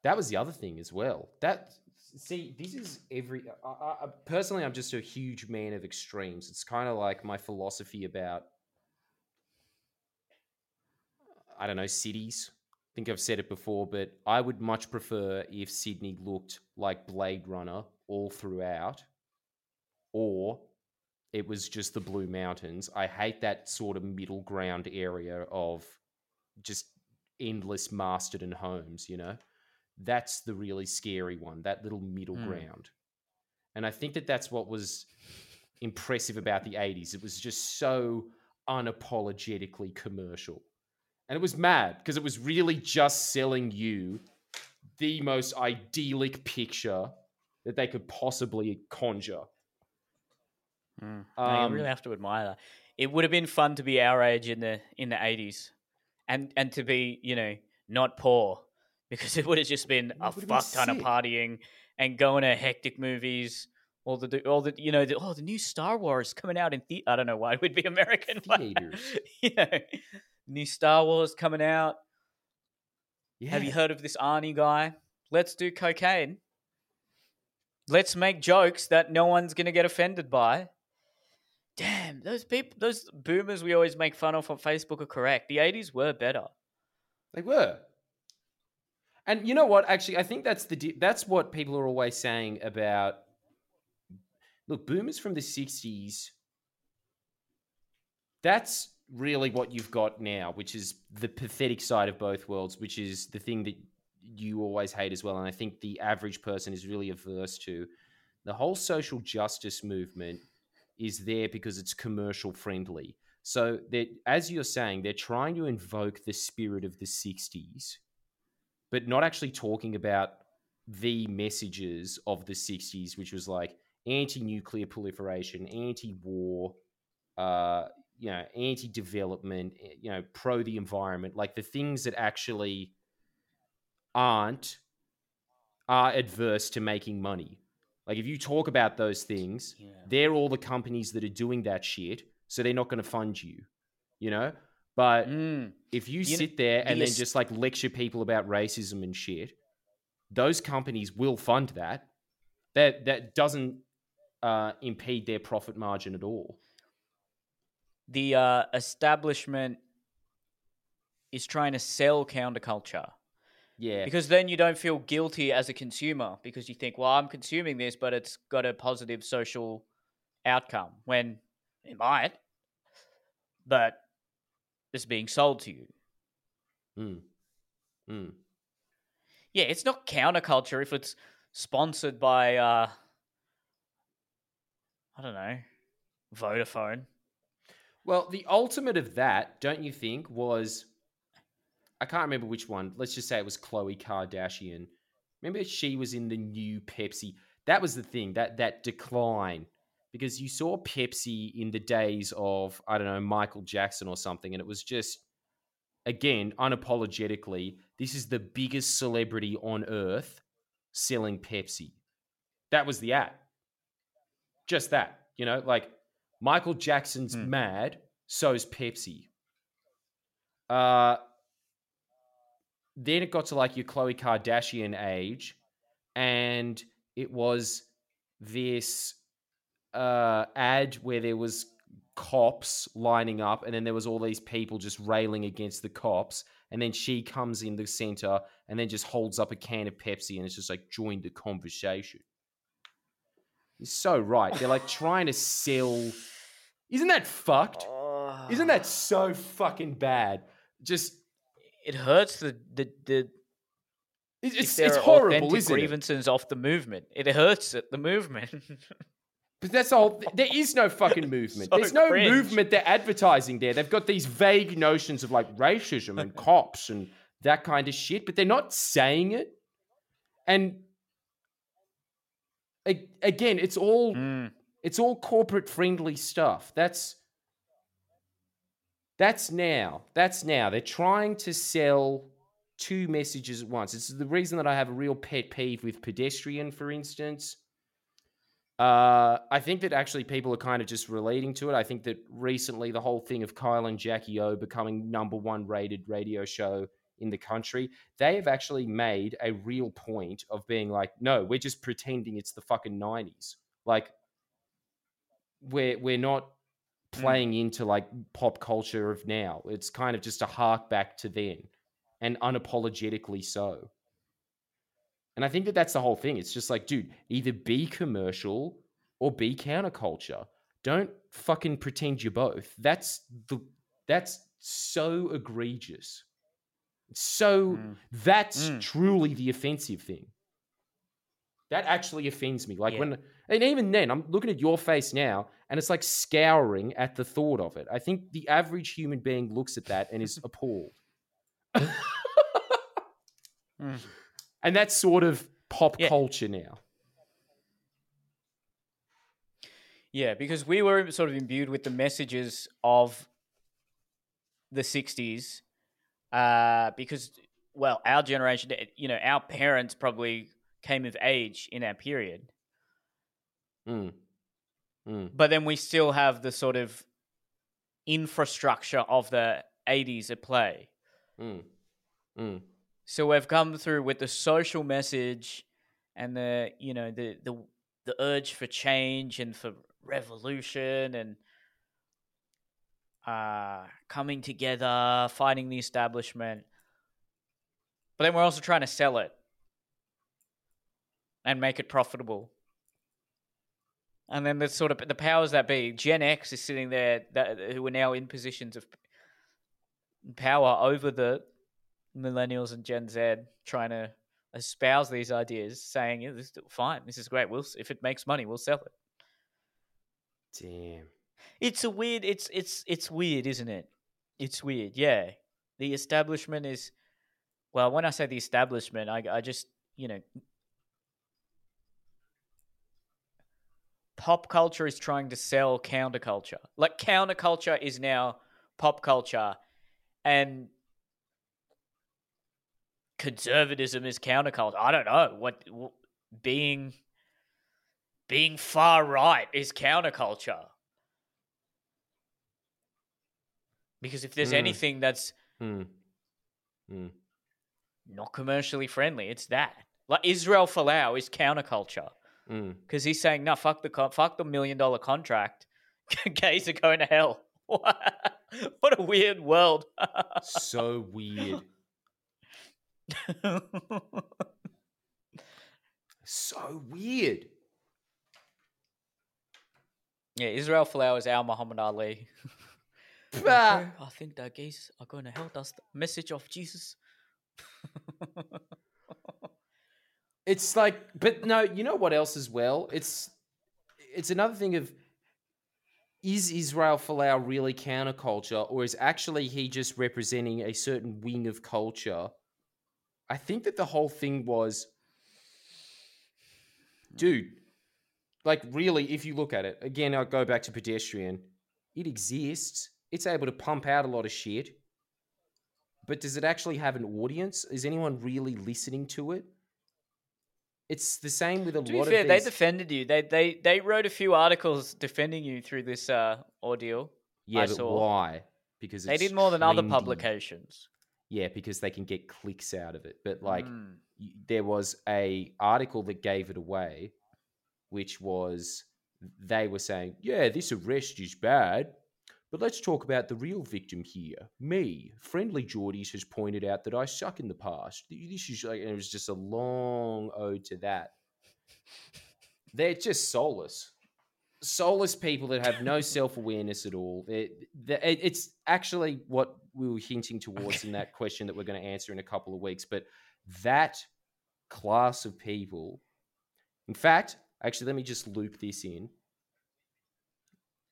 That was the other thing as well. That see, this is every. I, I, personally, I'm just a huge man of extremes. It's kind of like my philosophy about. I don't know cities I think I've said it before, but I would much prefer if Sydney looked like Blade Runner all throughout, or it was just the Blue Mountains. I hate that sort of middle ground area of just endless Masterton homes, you know? That's the really scary one, that little middle mm. ground. And I think that that's what was impressive about the 80s. It was just so unapologetically commercial. And it was mad because it was really just selling you the most idyllic picture that they could possibly conjure. Mm. Um, you really have to admire that. It would have been fun to be our age in the in the eighties, and and to be you know not poor <laughs> because it would have just been a fuck been ton of partying and going to hectic movies. All the all the you know the, oh the new Star Wars coming out in the I don't know why it would be American <laughs> theaters. you know, new Star Wars coming out. Yeah. Have you heard of this Arnie guy? Let's do cocaine. Let's make jokes that no one's going to get offended by. Damn, those people, those boomers we always make fun of on Facebook are correct. The 80s were better. They were. And you know what? Actually, I think that's the that's what people are always saying about. Look, boomers from the '60s. That's really what you've got now, which is the pathetic side of both worlds, which is the thing that you always hate as well. And I think the average person is really averse to. The whole social justice movement is there because it's commercial friendly. So that, as you're saying, they're trying to invoke the spirit of the '60s, but not actually talking about the messages of the '60s, which was like anti-nuclear proliferation, anti-war, uh, you know, anti-development, eh, you know, pro the environment, like the things that actually aren't are adverse to making money. Like if you talk about those things, Yeah. they're all the companies that are doing that shit, so they're not going to fund you, you know. But Mm. if you, You sit there and the then just like lecture people about racism and shit, those companies will fund that. That that doesn't uh, impede their profit margin at all. The uh, establishment is trying to sell counterculture. Yeah, Because then you don't feel guilty as a consumer because you think, well, I'm consuming this, but it's got a positive social outcome when it might, but it's being sold to you. Mm. Mm. Yeah, it's not counterculture if it's sponsored by, uh, I don't know, Vodafone. Well, the ultimate of that, don't you think, was I can't remember which one. Let's just say it was Khloe Kardashian. Remember she was in the new Pepsi. That was the thing, that that decline. Because you saw Pepsi in the days of, I don't know, Michael Jackson or something, and it was just again, unapologetically, this is the biggest celebrity on earth selling Pepsi. That was the ad. Just that, you know, like Michael Jackson's Hmm. mad, so's Pepsi. Uh, then it got to like your Khloe Kardashian age, and it was this uh, ad where there was cops lining up, and then there was all these people just railing against the cops, and then she comes in the center and then just holds up a can of Pepsi, and it's just like join the conversation. You're so right. They're like trying to sell. Isn't that fucked? Isn't that so fucking bad? Just It hurts the the the. it's it's, there it's are horrible, isn't it? grievances off the movement. It hurts it, the movement. <laughs> But that's all. There is no fucking <laughs> movement. So There's no cringe. movement they're advertising there. They've got these vague notions of like racism and <laughs> cops and that kind of shit, but they're not saying it. And again, it's all Mm. It's all corporate friendly stuff. That's that's now. That's now. They're trying to sell two messages at once. It's the reason that I have a real pet peeve with pedestrian, for instance. Uh, I think that actually people are kind of just relating to it. I think that recently the whole thing of Kyle and Jackie O becoming number one rated radio show in the country, they have actually made a real point of being like, no, we're just pretending it's the fucking 90s. Like, we're, we're not playing into like pop culture of now. It's kind of just a hark back to then and unapologetically so. And I think that that's the whole thing. It's just like, dude, either be commercial or be counterculture. Don't fucking pretend you're both. That's the that's so egregious. So Mm. that's Mm. truly the offensive thing. That actually offends me. Like Yeah. when and even then, I'm looking at your face now, and it's like scouring at the thought of it. I think the average human being looks at that and is <laughs> appalled. Mm. And that's sort of pop Yeah. culture now. Yeah, because we were sort of imbued with the messages of the 60s. Uh, because, well, our generation, you know, our parents probably came of age in our period. Mm. Mm. But then we still have the sort of infrastructure of the 80s at play. Mm. Mm. So we've come through with the social message and the you know the the the urge for change and for revolution and uh, coming together, fighting the establishment. But then we're also trying to sell it and make it profitable. And then the sort of the powers that be, Gen X is sitting there that who are now in positions of power over the millennials and Gen Z, trying to espouse these ideas, saying, "Yeah, this is fine. This is great. We'll if it makes money, we'll sell it." Damn. It's a weird. It's it's it's weird, isn't it? It's weird. Yeah, the establishment is. Well, when I say the establishment, I I just you know. Pop culture is trying to sell counterculture. Like counterculture is now pop culture, and conservatism is counterculture. I don't know what, what being being far right is counterculture. Because if there's Mm. anything that's Hmm. Hmm. not commercially friendly, it's that. Like Israel Folau is counterculture Mm. Because he's saying, "No, fuck the fuck the million dollar contract. <laughs> Gays are going to hell." <laughs> what a weird world. So weird. So weird. yeah, Israel Folau, our Muhammad Ali. <laughs> I think that gays are going to hell. That's the message of Jesus. It's like, but no, you know what else as well? It's it's another thing of is Israel Folau really counterculture, or is actually he just representing a certain wing of culture? I think that the whole thing was, dude, like really, if you look at it again, I'll go back to pedestrian. It exists. It's able to pump out a lot of shit. But does it actually have an audience? Is anyone really listening to it? It's the same with a To be lot fair, of they defended you. They they they wrote a few articles defending you through this uh, ordeal. yeah, I but saw. why? Because They did more than other publications. Yeah, because they can get clicks out of it. But like, Mm. there was a article that gave it away, which was they were saying, "Yeah, this arrest is bad." But let's talk about the real victim here. Me, friendlyjordies has pointed out that I suck in the past. This is like, it was just a long ode to that. They're just soulless, soulless people that have no <laughs> self awareness at all. They're, they it- it's actually what we were hinting towards in that question that we're going to answer in a couple of weeks. But that class of people, in fact, actually, let me just loop this in.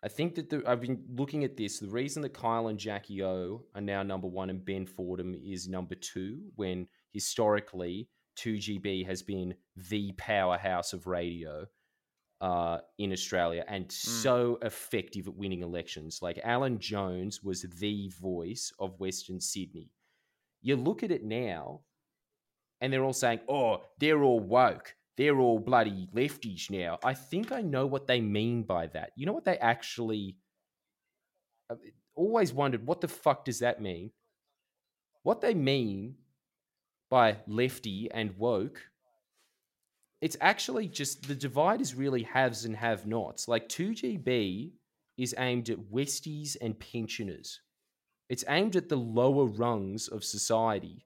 I think that the, I've been looking at this. The reason that Kyle and Jackie O are now number one and Ben Fordham is number two, when historically 2GB has been the powerhouse of radio uh, in Australia and so effective at winning elections. Like Alan Jones was the voice of Western Sydney. You look at it now, and they're all saying, "Oh, they're all woke. They're all bloody lefties now." I think I know what they mean by that. You know what they actually? I've always wondered what the fuck does that mean. What they mean by lefty and woke it's actually just the divide is really haves and have nots. Like 2GB is aimed at Westies and pensioners. It's aimed at the lower rungs of society.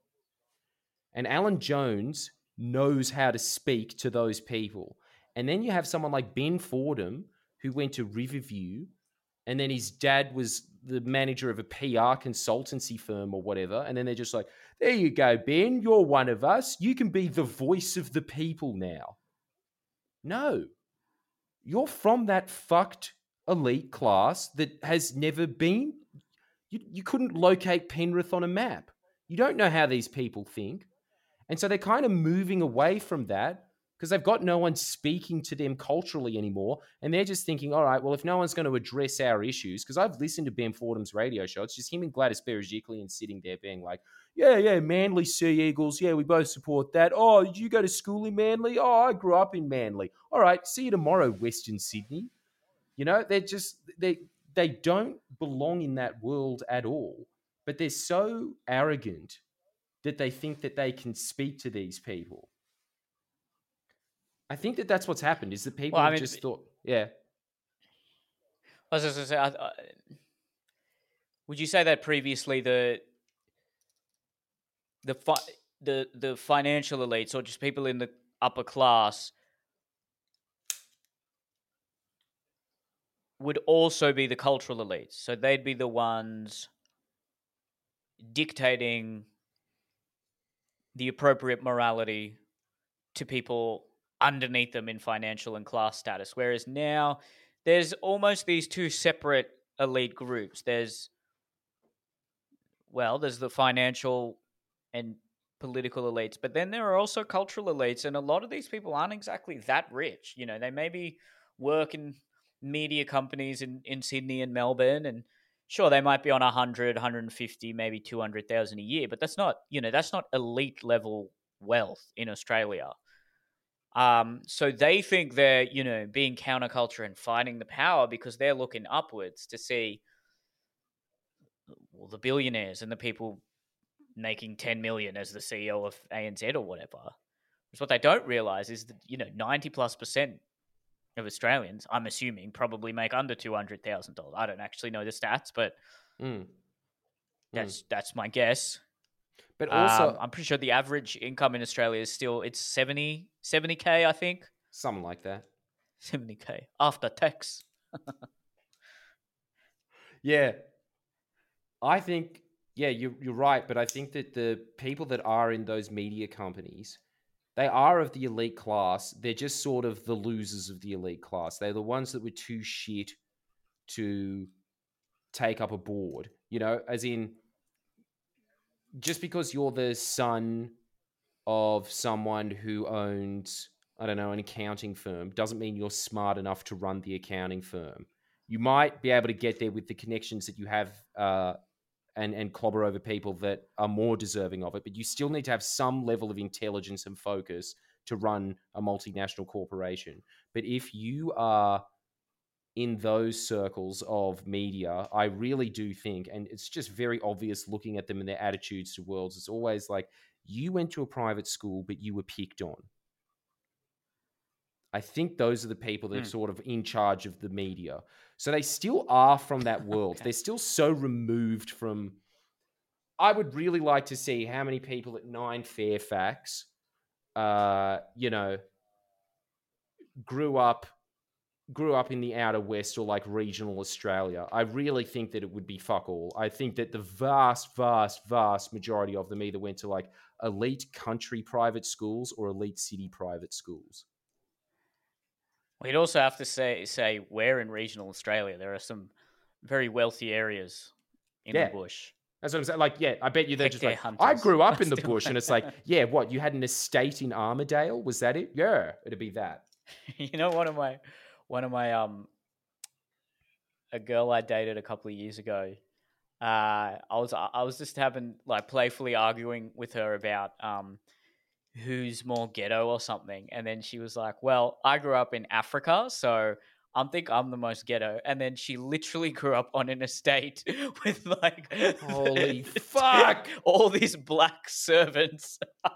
And Alan Jones knows how to speak to those people. And then you have someone like Ben Fordham, who went to Riverview, and then his dad was the manager of a PR consultancy firm or whatever. And then they're just like, there you go, Ben, you're one of us. You can be the voice of the people now. No. You're from that fucked elite class that has never been. You, you couldn't locate Penrith on a map. You don't know how these people think. And so they're kind of moving away from that because they've got no one speaking to them culturally anymore. And they're just thinking, all right, well, if no one's going to address our issues, because I've listened to Ben Fordham's radio show, it's just him and Gladys Berejiklian sitting there being like, yeah, yeah, Manly Sea Eagles. Yeah, we both support that. Oh, you go to school in Manly? Oh, I grew up in Manly. All right, see you tomorrow, Western Sydney. You know, they're just they they don't belong in that world at all. But they're so arrogant that they think that they can speak to these people. I think that that's what's happened. Is that people Well, I have mean, just thought, yeah, I was just gonna say, I, I, would you say that previously the the fi- the the financial elites or just people in the upper class would also be the cultural elites? So they'd be the ones dictating the appropriate morality to people underneath them in financial and class status. Whereas now there's almost these two separate elite groups. There's well, there's the financial and political elites, but then there are also cultural elites, and a lot of these people aren't exactly that rich. You know, they maybe work in media companies in, in Sydney and Melbourne, and sure, they might be on 100, 150, maybe 200,000 a year, but that's not, you know, that's not elite level wealth in Australia. Um, so they think they're, you know, being counterculture and fighting the power because they're looking upwards to see well, the billionaires and the people making 10 million as the CEO of ANZ or whatever. Because what they don't realize is that, you know, 90 plus percent of Australians, I'm assuming, probably make under $200,000. I don't actually know the stats, but Mm. that's that's my guess. But also Um, I'm pretty sure the average income in Australia is still it's 70 70k, I think. something like that. 70k after tax. <laughs> Yeah. I think yeah, you you're right, but I think that the people that are in those media companies, they are of the elite class. They're just sort of the losers of the elite class. They're the ones that were too shit to take up a board, you know, as in just because you're the son of someone who owns I don't know, an accounting firm doesn't mean you're smart enough to run the accounting firm you might be able to get there with the connections that you have uh, and and clobber over people that are more deserving of it. But you still need to have some level of intelligence and focus to run a multinational corporation. But if you are in those circles of media, I really do think, and it's just very obvious looking at them and their attitudes to worlds. It's always like you went to a private school, but you were picked on. I think those are the people that are Hmm. sort of in charge of the media. So they still are from that <laughs> world. Okay. They're still so removed from. I would really like to see how many people at Nine Fairfax, uh, you know, grew up grew up in the outer west or like regional Australia. I really think that it would be fuck all. I think that the vast, vast, vast majority of them either went to like elite country private schools or elite city private schools. We'd also have to say say where in regional Australia there are some very wealthy areas in Yeah. the bush. That's what I'm saying. Like, yeah, I bet you they're just Hectare like, I grew up in the bush, and it's like, <laughs> yeah, what? You had an estate in Armadale? Was that it? Yeah, it'd be that. <laughs> you know, one of my one of my um a girl I dated a couple of years ago. Uh, I was I was just having like playfully arguing with her about um who's more ghetto or something, and then she was like, "Well, I grew up in Africa, so." I think I'm the most ghetto, and then she literally grew up on an estate <laughs> with like Holy <laughs> fuck. all these black servants. <laughs>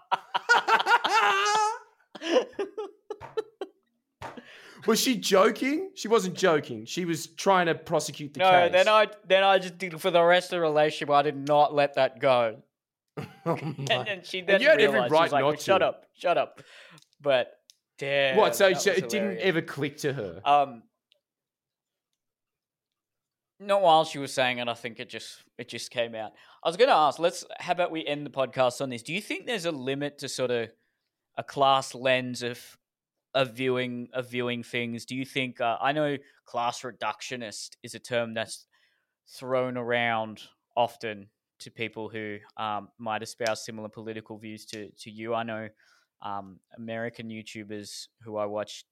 was she joking? She wasn't joking. She was trying to prosecute the no, case. then I then I just did for the rest of the relationship. I did not let that go, <laughs> Oh and then she then you had every right like, not "Shut to." up, shut up." But damn, what? So, so it didn't ever click to her. Um, not while she was saying it. I think it just it just came out. I was going to ask. Let's. How about we end the podcast on this? Do you think there's a limit to sort of a class lens of of viewing of viewing things? Do you think? Uh, I know class reductionist is a term that's thrown around often to people who um, might espouse similar political views to to you. I know um, American YouTubers who I watch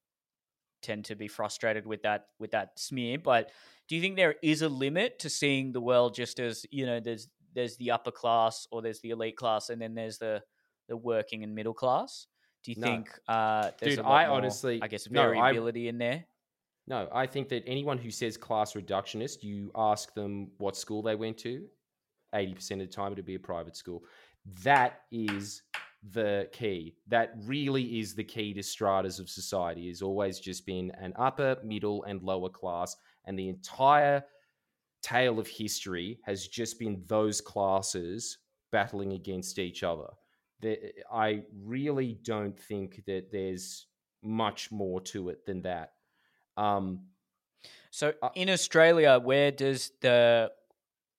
tend to be frustrated with that with that smear. But do you think there is a limit to seeing the world just as you know? There's there's the upper class or there's the elite class, and then there's the the working and middle class. Do you No. think uh, there's Dude, I more, honestly- I guess, no, I- variability in there? No, I think that anyone who says class reductionist, you ask them what school they went to, 80% of the time it'd be a private school. That is the key. That really is the key to stratas of society. Has always just been an upper, middle, and lower class, and the entire tale of history has just been those classes battling against each other. I really don't think that there's much more to it than that. Um, so uh, in Australia, where does the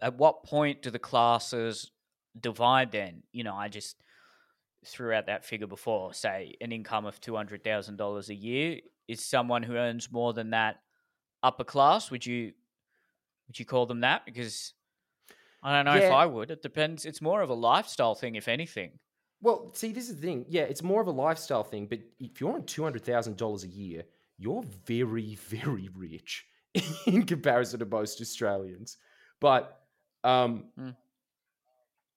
at what point do the classes divide? Then you know, I just threw out that figure before. Say an income of two hundred thousand dollars a year is someone who earns more than that upper class. Would you would you call them that? Because I don't know yeah. if I would. It depends. It's more of a lifestyle thing, if anything. Well, see, this is the thing. Yeah, it's more of a lifestyle thing. But if you're on two hundred thousand dollars a year, you're very, <laughs> very rich in comparison to most Australians. But um, mm.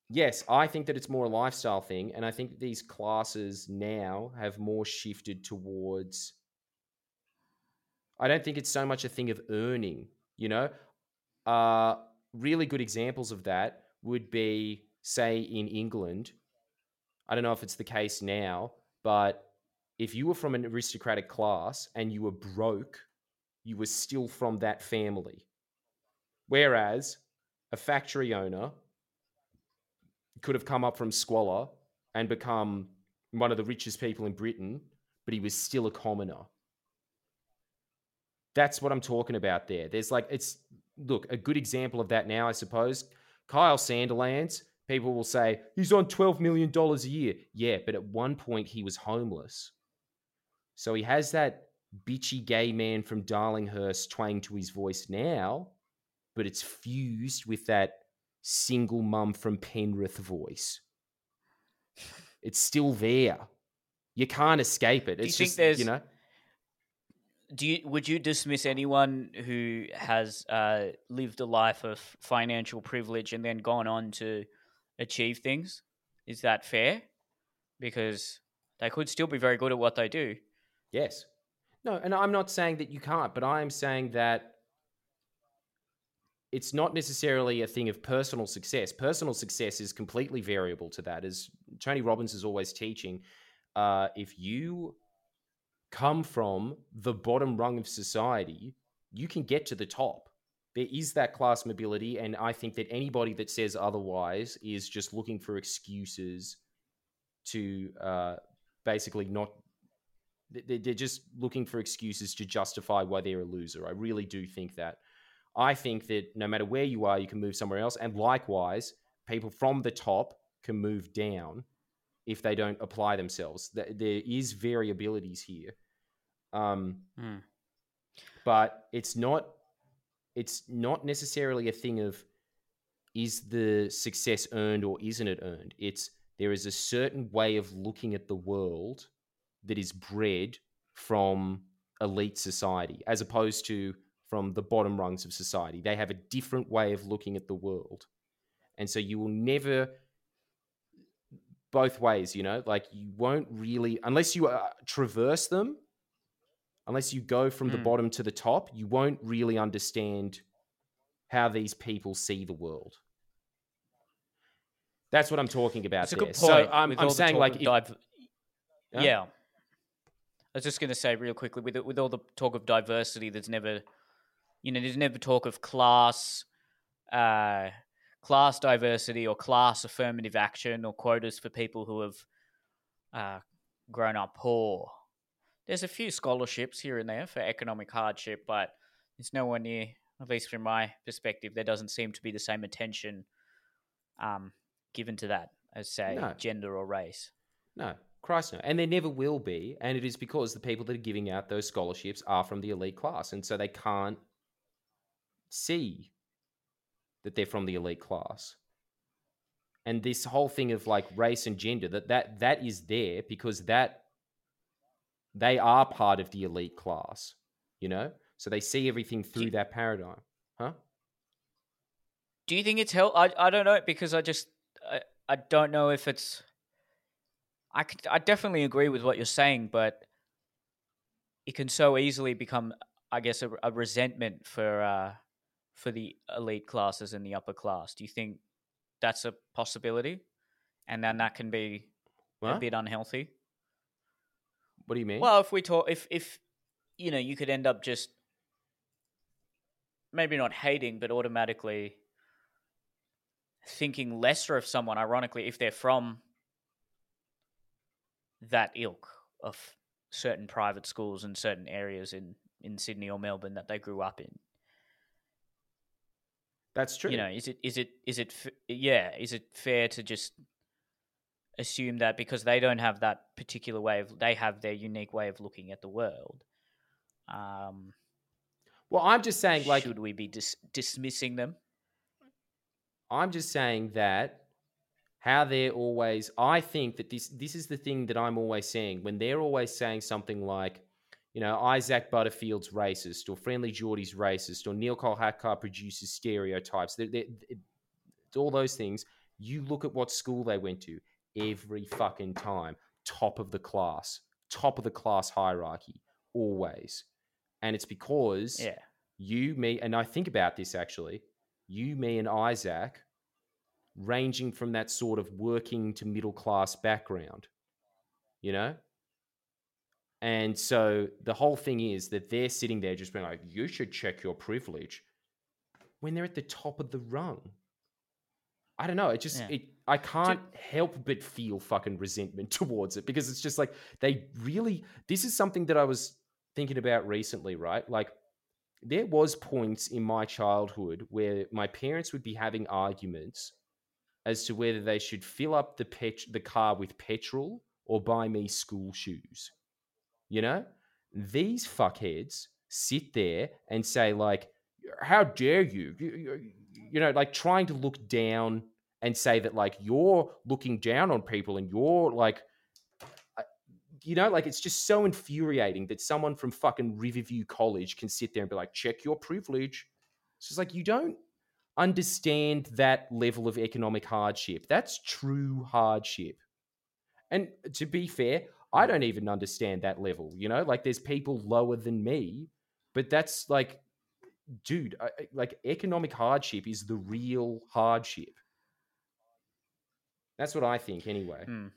yes, I think that it's more a lifestyle thing, and I think these classes now have more shifted towards. I don't think it's so much a thing of earning. You know, uh, really good examples of that would be, say, in England. I don't know if it's the case now, but if you were from an aristocratic class and you were broke, you were still from that family. Whereas a factory owner could have come up from squalor and become one of the richest people in Britain, but he was still a commoner. That's what I'm talking about there. There's like, it's, look, a good example of that now, I suppose. Kyle Sandilands, people will say, he's on $12 million a year. Yeah, but at one point he was homeless. So he has that bitchy gay man from Darlinghurst twang to his voice now, but it's fused with that single mum from Penrith voice. It's still there. You can't escape it. It's Do you just, think there's, you know. Do you would you dismiss anyone who has uh, lived a life of financial privilege and then gone on to achieve things? Is that fair? Because they could still be very good at what they do. Yes. No, and I'm not saying that you can't, but I am saying that it's not necessarily a thing of personal success. Personal success is completely variable to that. As Tony Robbins is always teaching, uh, if you come from the bottom rung of society, you can get to the top. There is that class mobility, and I think that anybody that says otherwise is just looking for excuses to uh, basically not they're just looking for excuses to justify why they're a loser. I really do think that. I think that no matter where you are, you can move somewhere else. And likewise, people from the top can move down if they don't apply themselves. There is variabilities here. Um, mm. But it's not it's not necessarily a thing of is the success earned or isn't it earned? It's there is a certain way of looking at the world that is bred from elite society as opposed to from the bottom rungs of society. They have a different way of looking at the world. And so you will never both ways, you know, like you won't really unless you uh, traverse them, unless you go from mm. the bottom to the top, you won't really understand how these people see the world. That's what I'm talking about. There. a good point. So I'm, I'm saying, like, if, yeah. yeah. I was just going to say real quickly with with all the talk of diversity, there's never, you know, there's never talk of class, uh, class diversity or class affirmative action or quotas for people who have uh, grown up poor. There's a few scholarships here and there for economic hardship, but it's nowhere near, at least from my perspective, there doesn't seem to be the same attention um, given to that as, say, no. gender or race. No, Christ no. And there never will be. And it is because the people that are giving out those scholarships are from the elite class. And so they can't see that they're from the elite class. And this whole thing of like race and gender, that that, that is there because that they are part of the elite class, you know? So they see everything through that paradigm. Huh? Do you think it's help? I, I don't know because I just I, I don't know if it's I could, I definitely agree with what you're saying, but it can so easily become, I guess, a, a resentment for uh, for the elite classes and the upper class. Do you think that's a possibility? and then that can be a bit unhealthy. What do you mean? Well, if we talk, if if you know, you could end up just maybe not hating, but automatically thinking lesser of someone. Ironically, if they're from that ilk of certain private schools in certain areas in in Sydney or Melbourne that they grew up in. That's true. You know, is it is it is it yeah? Is it fair to just assume that because they don't have that particular way of they have their unique way of looking at the world? Um, well, I'm just saying, like, should we be dis- dismissing them? I'm just saying that how they're always. I think that this this is the thing that I'm always saying when they're always saying something like, you know, Isaac Butterfield's racist or Friendly Geordie's racist or Neel Kolhatkar produces stereotypes. They're, they're, it's all those things. You look at what school they went to every fucking time, top of the class, top of the class hierarchy, always. And it's because Yeah, you, me, and I think about this actually. You, me, and Isaac, ranging from that sort of working to middle class background, you know? And so the whole thing is that they're sitting there just being like, you should check your privilege when they're at the top of the rung. I don't know. It just, Yeah. it, I can't help but feel fucking resentment <laughs> towards it because it's just like they really, this is something that I was thinking about recently, right? Like, there was points in my childhood where my parents would be having arguments as to whether they should fill up the pet- the car with petrol or buy me school shoes. You know, these fuckheads sit there and say like, "How dare you?" You, know, like trying to look down and say that like you're looking down on people and you're like you know, like it's just so infuriating that someone from fucking Riverview College can sit there and be like, check your privilege. It's just like you don't understand that level of economic hardship. That's true hardship. And to be fair, I don't even understand that level, you know? Like there's people lower than me, but that's like dude, I, like economic hardship is the real hardship. That's what I think anyway. Hmm.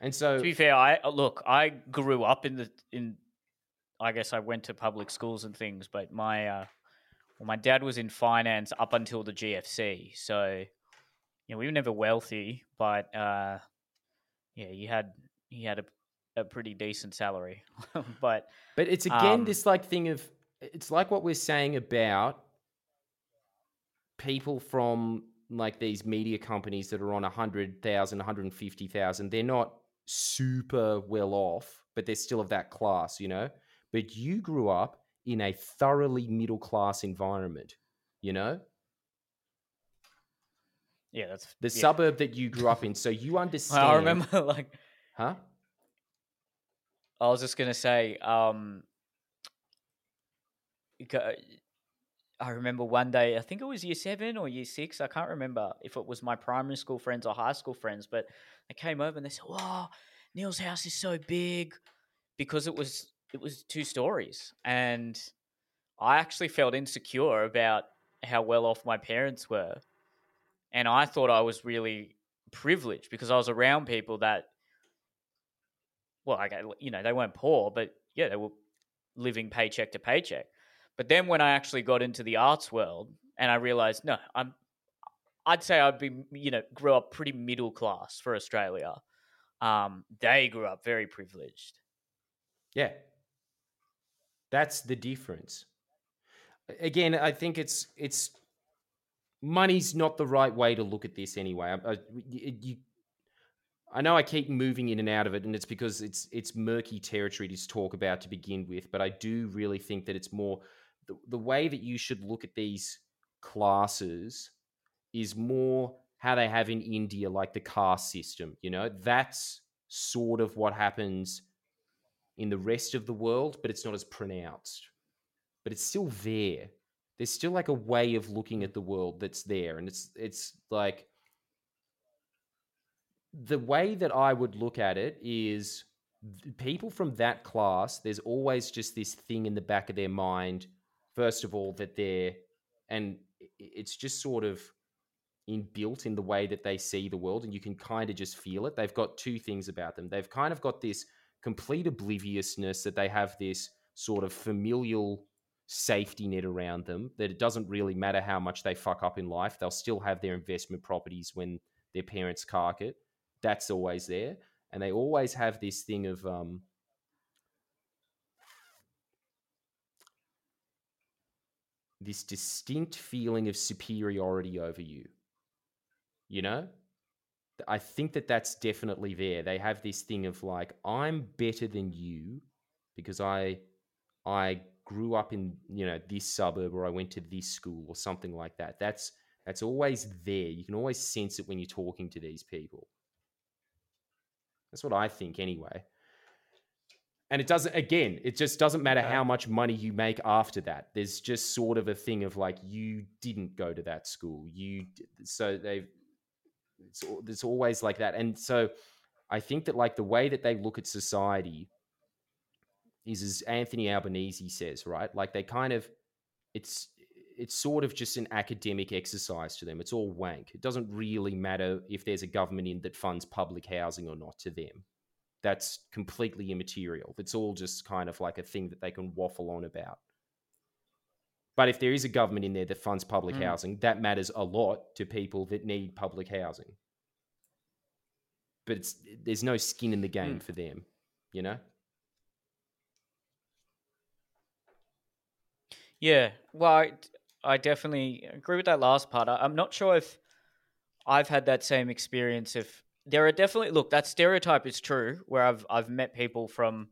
And so to be fair, I uh, look. I grew up in the in. I guess I went to public schools and things, but my uh, well, my dad was in finance up until the GFC, so you know we were never wealthy, but uh, yeah, you had he had a a pretty decent salary, <laughs> but But it's again Um, this like thing of it's like what we're saying about people from like these media companies that are on 100,000, 150,000. They're not super well off, but they're still of that class, you know? But you grew up in a thoroughly middle class environment, you know? yeah, that's The yeah. suburb that you grew up in. So you <laughs> understand. I remember <laughs> like Huh? I was just gonna say, um, I remember one day, I think it was year seven or year six. I can't remember if it was my primary school friends or high school friends, but they came over and they said, "Wow, Neel's house is so big," because it was it was two stories, and I actually felt insecure about how well off my parents were, and I thought I was really privileged because I was around people that well, I you know they weren't poor, but yeah, they were living paycheck to paycheck. But then when I actually got into the arts world, and I realized, no, I'm, I'd say I'd be you know grew up pretty middle class for Australia. Um, they grew up very privileged. Yeah. That's the difference. Again, I think it's it's money's not the right way to look at this anyway. I, I, you- I know I keep moving in and out of it, and it's because it's it's murky territory to talk about to begin with. But I do really think that it's more the, the way that you should look at these classes is more how they have in India, like the caste system. You know, that's sort of what happens in the rest of the world, but it's not as pronounced. But it's still there. There's still like a way of looking at the world that's there, and it's it's like the way that I would look at it is people from that class. There's always just this thing in the back of their mind. First of all, that they're and it's just sort of inbuilt in the way that they see the world, and you can kind of just feel it. They've got two things about them. They've kind of got this complete obliviousness that they have this sort of familial safety net around them that it doesn't really matter how much they fuck up in life, they'll still have their investment properties when their parents cark it. That's always there. And they always have this thing of um, this distinct feeling of superiority over you. You know? I think that that's definitely there. They have this thing of like, I'm better than you because I I grew up in you know this suburb or I went to this school or something like that. That's that's always there. You can always sense it when you're talking to these people. That's what I think anyway. And it doesn't again, it just doesn't matter Okay. how much money you make after that. There's just sort of a thing of like you didn't go to that school. You so they've it's, it's always like that. And so I think that like the way that they look at society is as Anthony Albanese says, right? Like they kind of it's it's sort of just an academic exercise to them. It's all wank. It doesn't really matter if there's a government in that funds public housing or not to them. That's completely immaterial. It's all just kind of like a thing that they can waffle on about. But if there is a government in there that funds public Mm. housing, that matters a lot to people that need public housing. But it's there's no skin in the game Mm. for them, you know? Yeah, well, I, definitely agree with that last part. I, I'm not sure if I've had that same experience. If there are definitely look, that stereotype is true. Where I've I've met people from,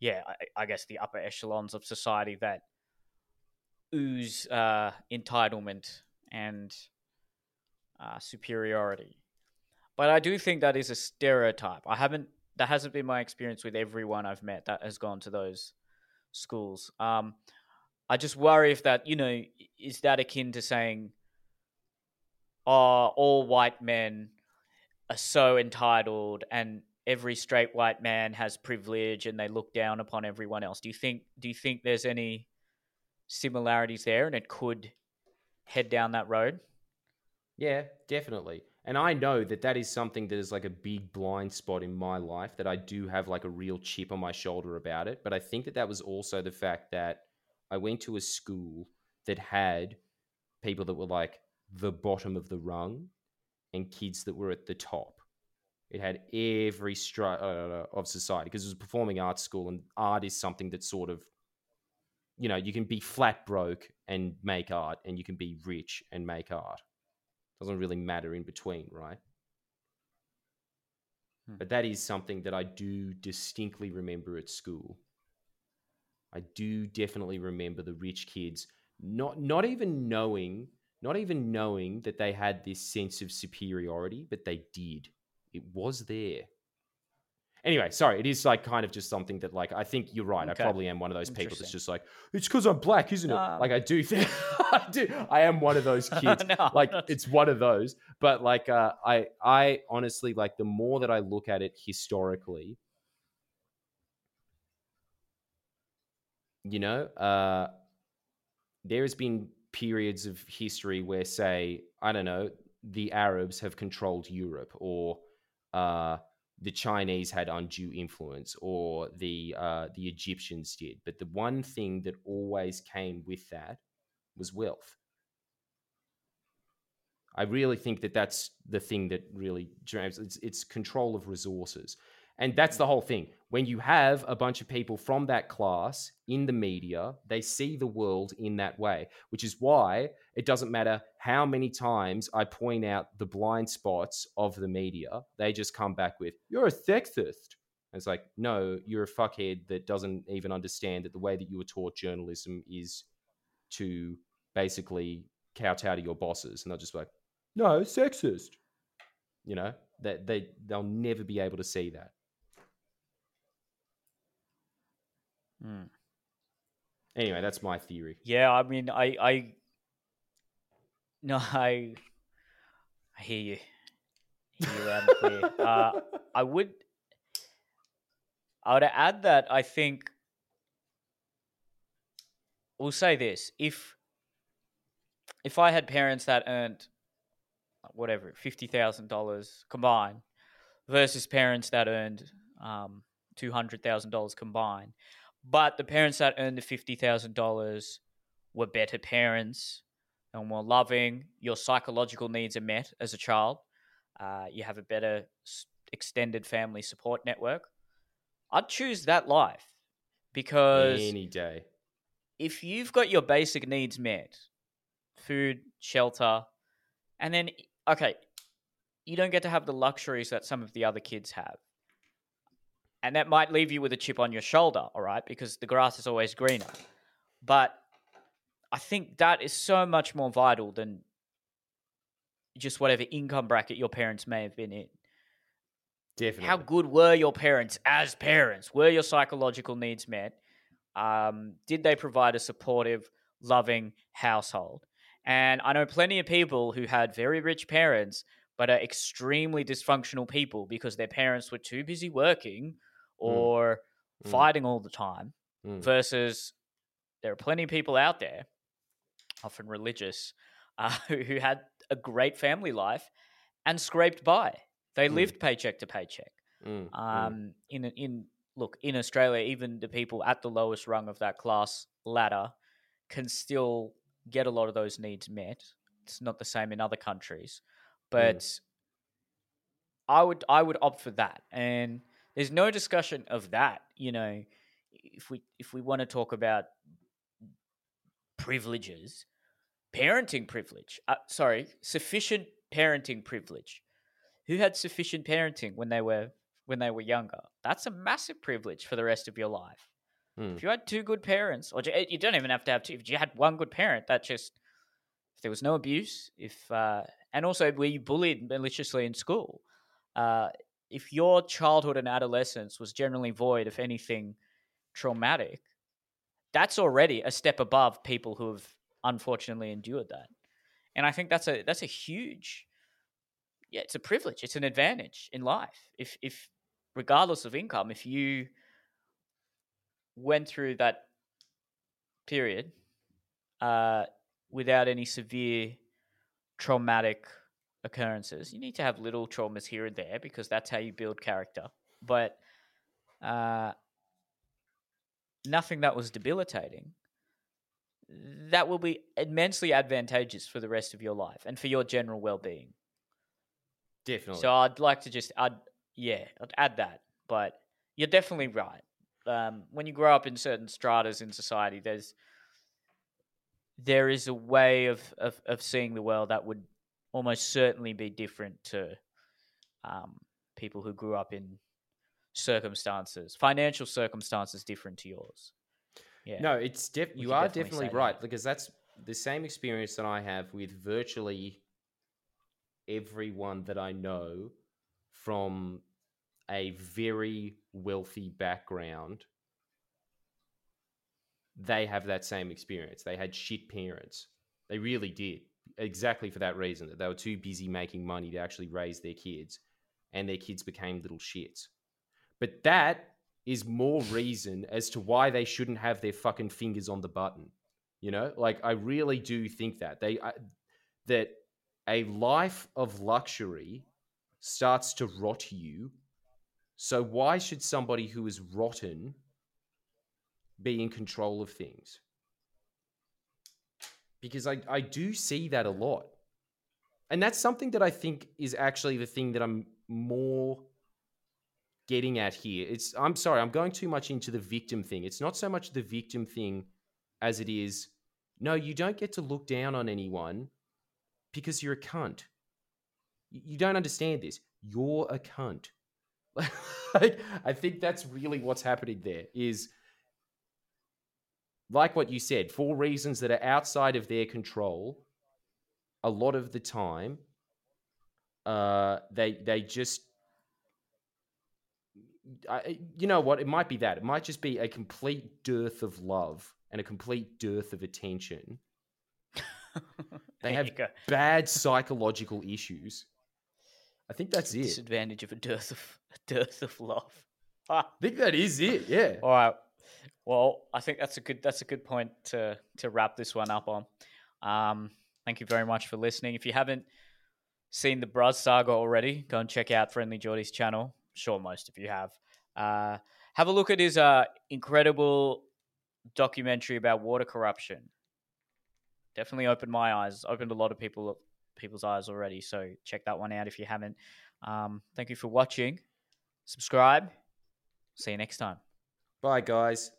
yeah, I, I guess the upper echelons of society that ooze uh, entitlement and uh, superiority. But I do think that is a stereotype. I haven't. That hasn't been my experience with everyone I've met that has gone to those schools. Um, I just worry if that, you know, is that akin to saying, oh, all white men are so entitled and every straight white man has privilege and they look down upon everyone else. Do you think do you think there's any similarities there and it could head down that road? Yeah, definitely. And I know that that is something that is like a big blind spot in my life that I do have like a real chip on my shoulder about it. But I think that that was also the fact that I went to a school that had people that were like the bottom of the rung and kids that were at the top. It had every strata uh, of society because it was a performing arts school, and art is something that sort of, you know, you can be flat broke and make art, and you can be rich and make art doesn't really matter in between, right? Hmm. But that is something that I do distinctly remember at school. I do definitely remember the rich kids not not even knowing not even knowing that they had this sense of superiority, but they did. It was there. Anyway, sorry, it is like kind of just something that like I think you're right. Okay. I probably am one of those people that's just like it's because I'm black, isn't it? Nah. Like I do think <laughs> I do. I am one of those <laughs> kids No, like it's one of those but like uh, i i honestly like the more that i look at it historically you know uh there has been periods of history where say i don't know the arabs have controlled europe or uh the chinese had undue influence or the uh the egyptians did but the one thing that always came with that was wealth I really think that that's the thing that really drives it's, it's control of resources. And that's the mm-hmm. whole thing. When you have a bunch of people from that class in the media, they see the world in that way, which is why it doesn't matter how many times I point out the blind spots of the media, they just come back with, You're a sexist. And it's like, no, you're a fuckhead that doesn't even understand that the way that you were taught journalism is to basically kowtow to your bosses. And they'll just be like, no, sexist. You know, that they they'll never be able to see that. Hmm. Anyway, that's my theory. Yeah, I mean, I, I, no, I, I hear you, hear you loud and clear. <laughs> Uh, I would, I would add that I think, we'll say this: if, if I had parents that earned whatever fifty thousand dollars combined versus parents that earned um, two hundred thousand dollars combined. But the parents that earned the fifty thousand dollars were better parents and more loving. Your psychological needs are met as a child. Uh, you have a better extended family support network. I'd choose that life because any day. If you've got your basic needs met, food, shelter, and then okay, you don't get to have the luxuries that some of the other kids have. And that might leave you with a chip on your shoulder, all right, because the grass is always greener. But I think that is so much more vital than just whatever income bracket your parents may have been in. Definitely. How good were your parents as parents? Were your psychological needs met? Um, did they provide a supportive, loving household? And I know plenty of people who had very rich parents, but are extremely dysfunctional people because their parents were too busy working. Or mm. fighting all the time. Mm. Versus, there are plenty of people out there, often religious, <laughs> uh, who had a great family life and scraped by. They mm. lived paycheck to paycheck. Mm. Um, in in look in Australia, even the people at the lowest rung of that class ladder can still get a lot of those needs met. It's not the same in other countries, but mm. I would I would opt for that. And there's no discussion of that. You know, if we if we want to talk about privileges, parenting privilege. Uh, sorry, sufficient parenting privilege. Who had sufficient parenting when they were when they were younger? That's a massive privilege for the rest of your life. Mm. If you had two good parents, or you don't even have to have two. If you had one good parent, that just if there was no abuse, if uh, and also were you bullied maliciously in school, uh, if your childhood and adolescence was generally void of anything traumatic, that's already a step above people who have unfortunately endured that. And I think that's a that's a huge yeah, it's a privilege, it's an advantage in life. If if regardless of income, if you went through that period uh, without any severe traumatic occurrences. You need to have little traumas here and there because that's how you build character. But uh, nothing that was debilitating. That will be immensely advantageous for the rest of your life and for your general well being. Definitely. So I'd like to just, I'd, yeah, I'd add that. But you're definitely right um, when you grow up in certain stratas in society, there's there is a way of, of, of seeing the world that would almost certainly be different to um, people who grew up in circumstances, financial circumstances different to yours. Yeah. No, it's def- you are definitely, definitely right that. because that's the same experience that I have with virtually everyone that I know from a very wealthy background, they have that same experience. They had shit parents. They really did. Exactly for that reason that they were too busy making money to actually raise their kids, and their kids became little shits. But that is more reason as to why they shouldn't have their fucking fingers on the button. You know, like I really do think that they uh, that a life of luxury starts to rot you so why should somebody who is rotten be in control of things? Because I, I do see that a lot. And that's something that I think is actually the thing that I'm more getting at here. It's I'm sorry, I'm going too much into the victim thing. It's not so much the victim thing as it is no, you don't get to look down on anyone because you're a cunt. You don't understand this. You're a cunt. <laughs> like, I think that's really what's happening there is like what you said, for reasons that are outside of their control, a lot of the time, uh, they they just, I, you know what? It might be that. It might just be a complete dearth of love and a complete dearth of attention. <laughs> they have bad psychological issues. I think that's it. Disadvantage of a dearth of a dearth of love. I <laughs> think that is it. Yeah. All right. Well, I think that's a good that's a good point to to wrap this one up on. Um, thank you very much for listening. If you haven't seen the Bruz saga already, go and check out Friendly Geordie's channel. sure most of you have. Uh, have a look at his uh, incredible documentary about water corruption. Definitely opened my eyes, opened a lot of people people's eyes already. So check that one out if you haven't. Um, thank you for watching. Subscribe. See you next time. Bye, guys.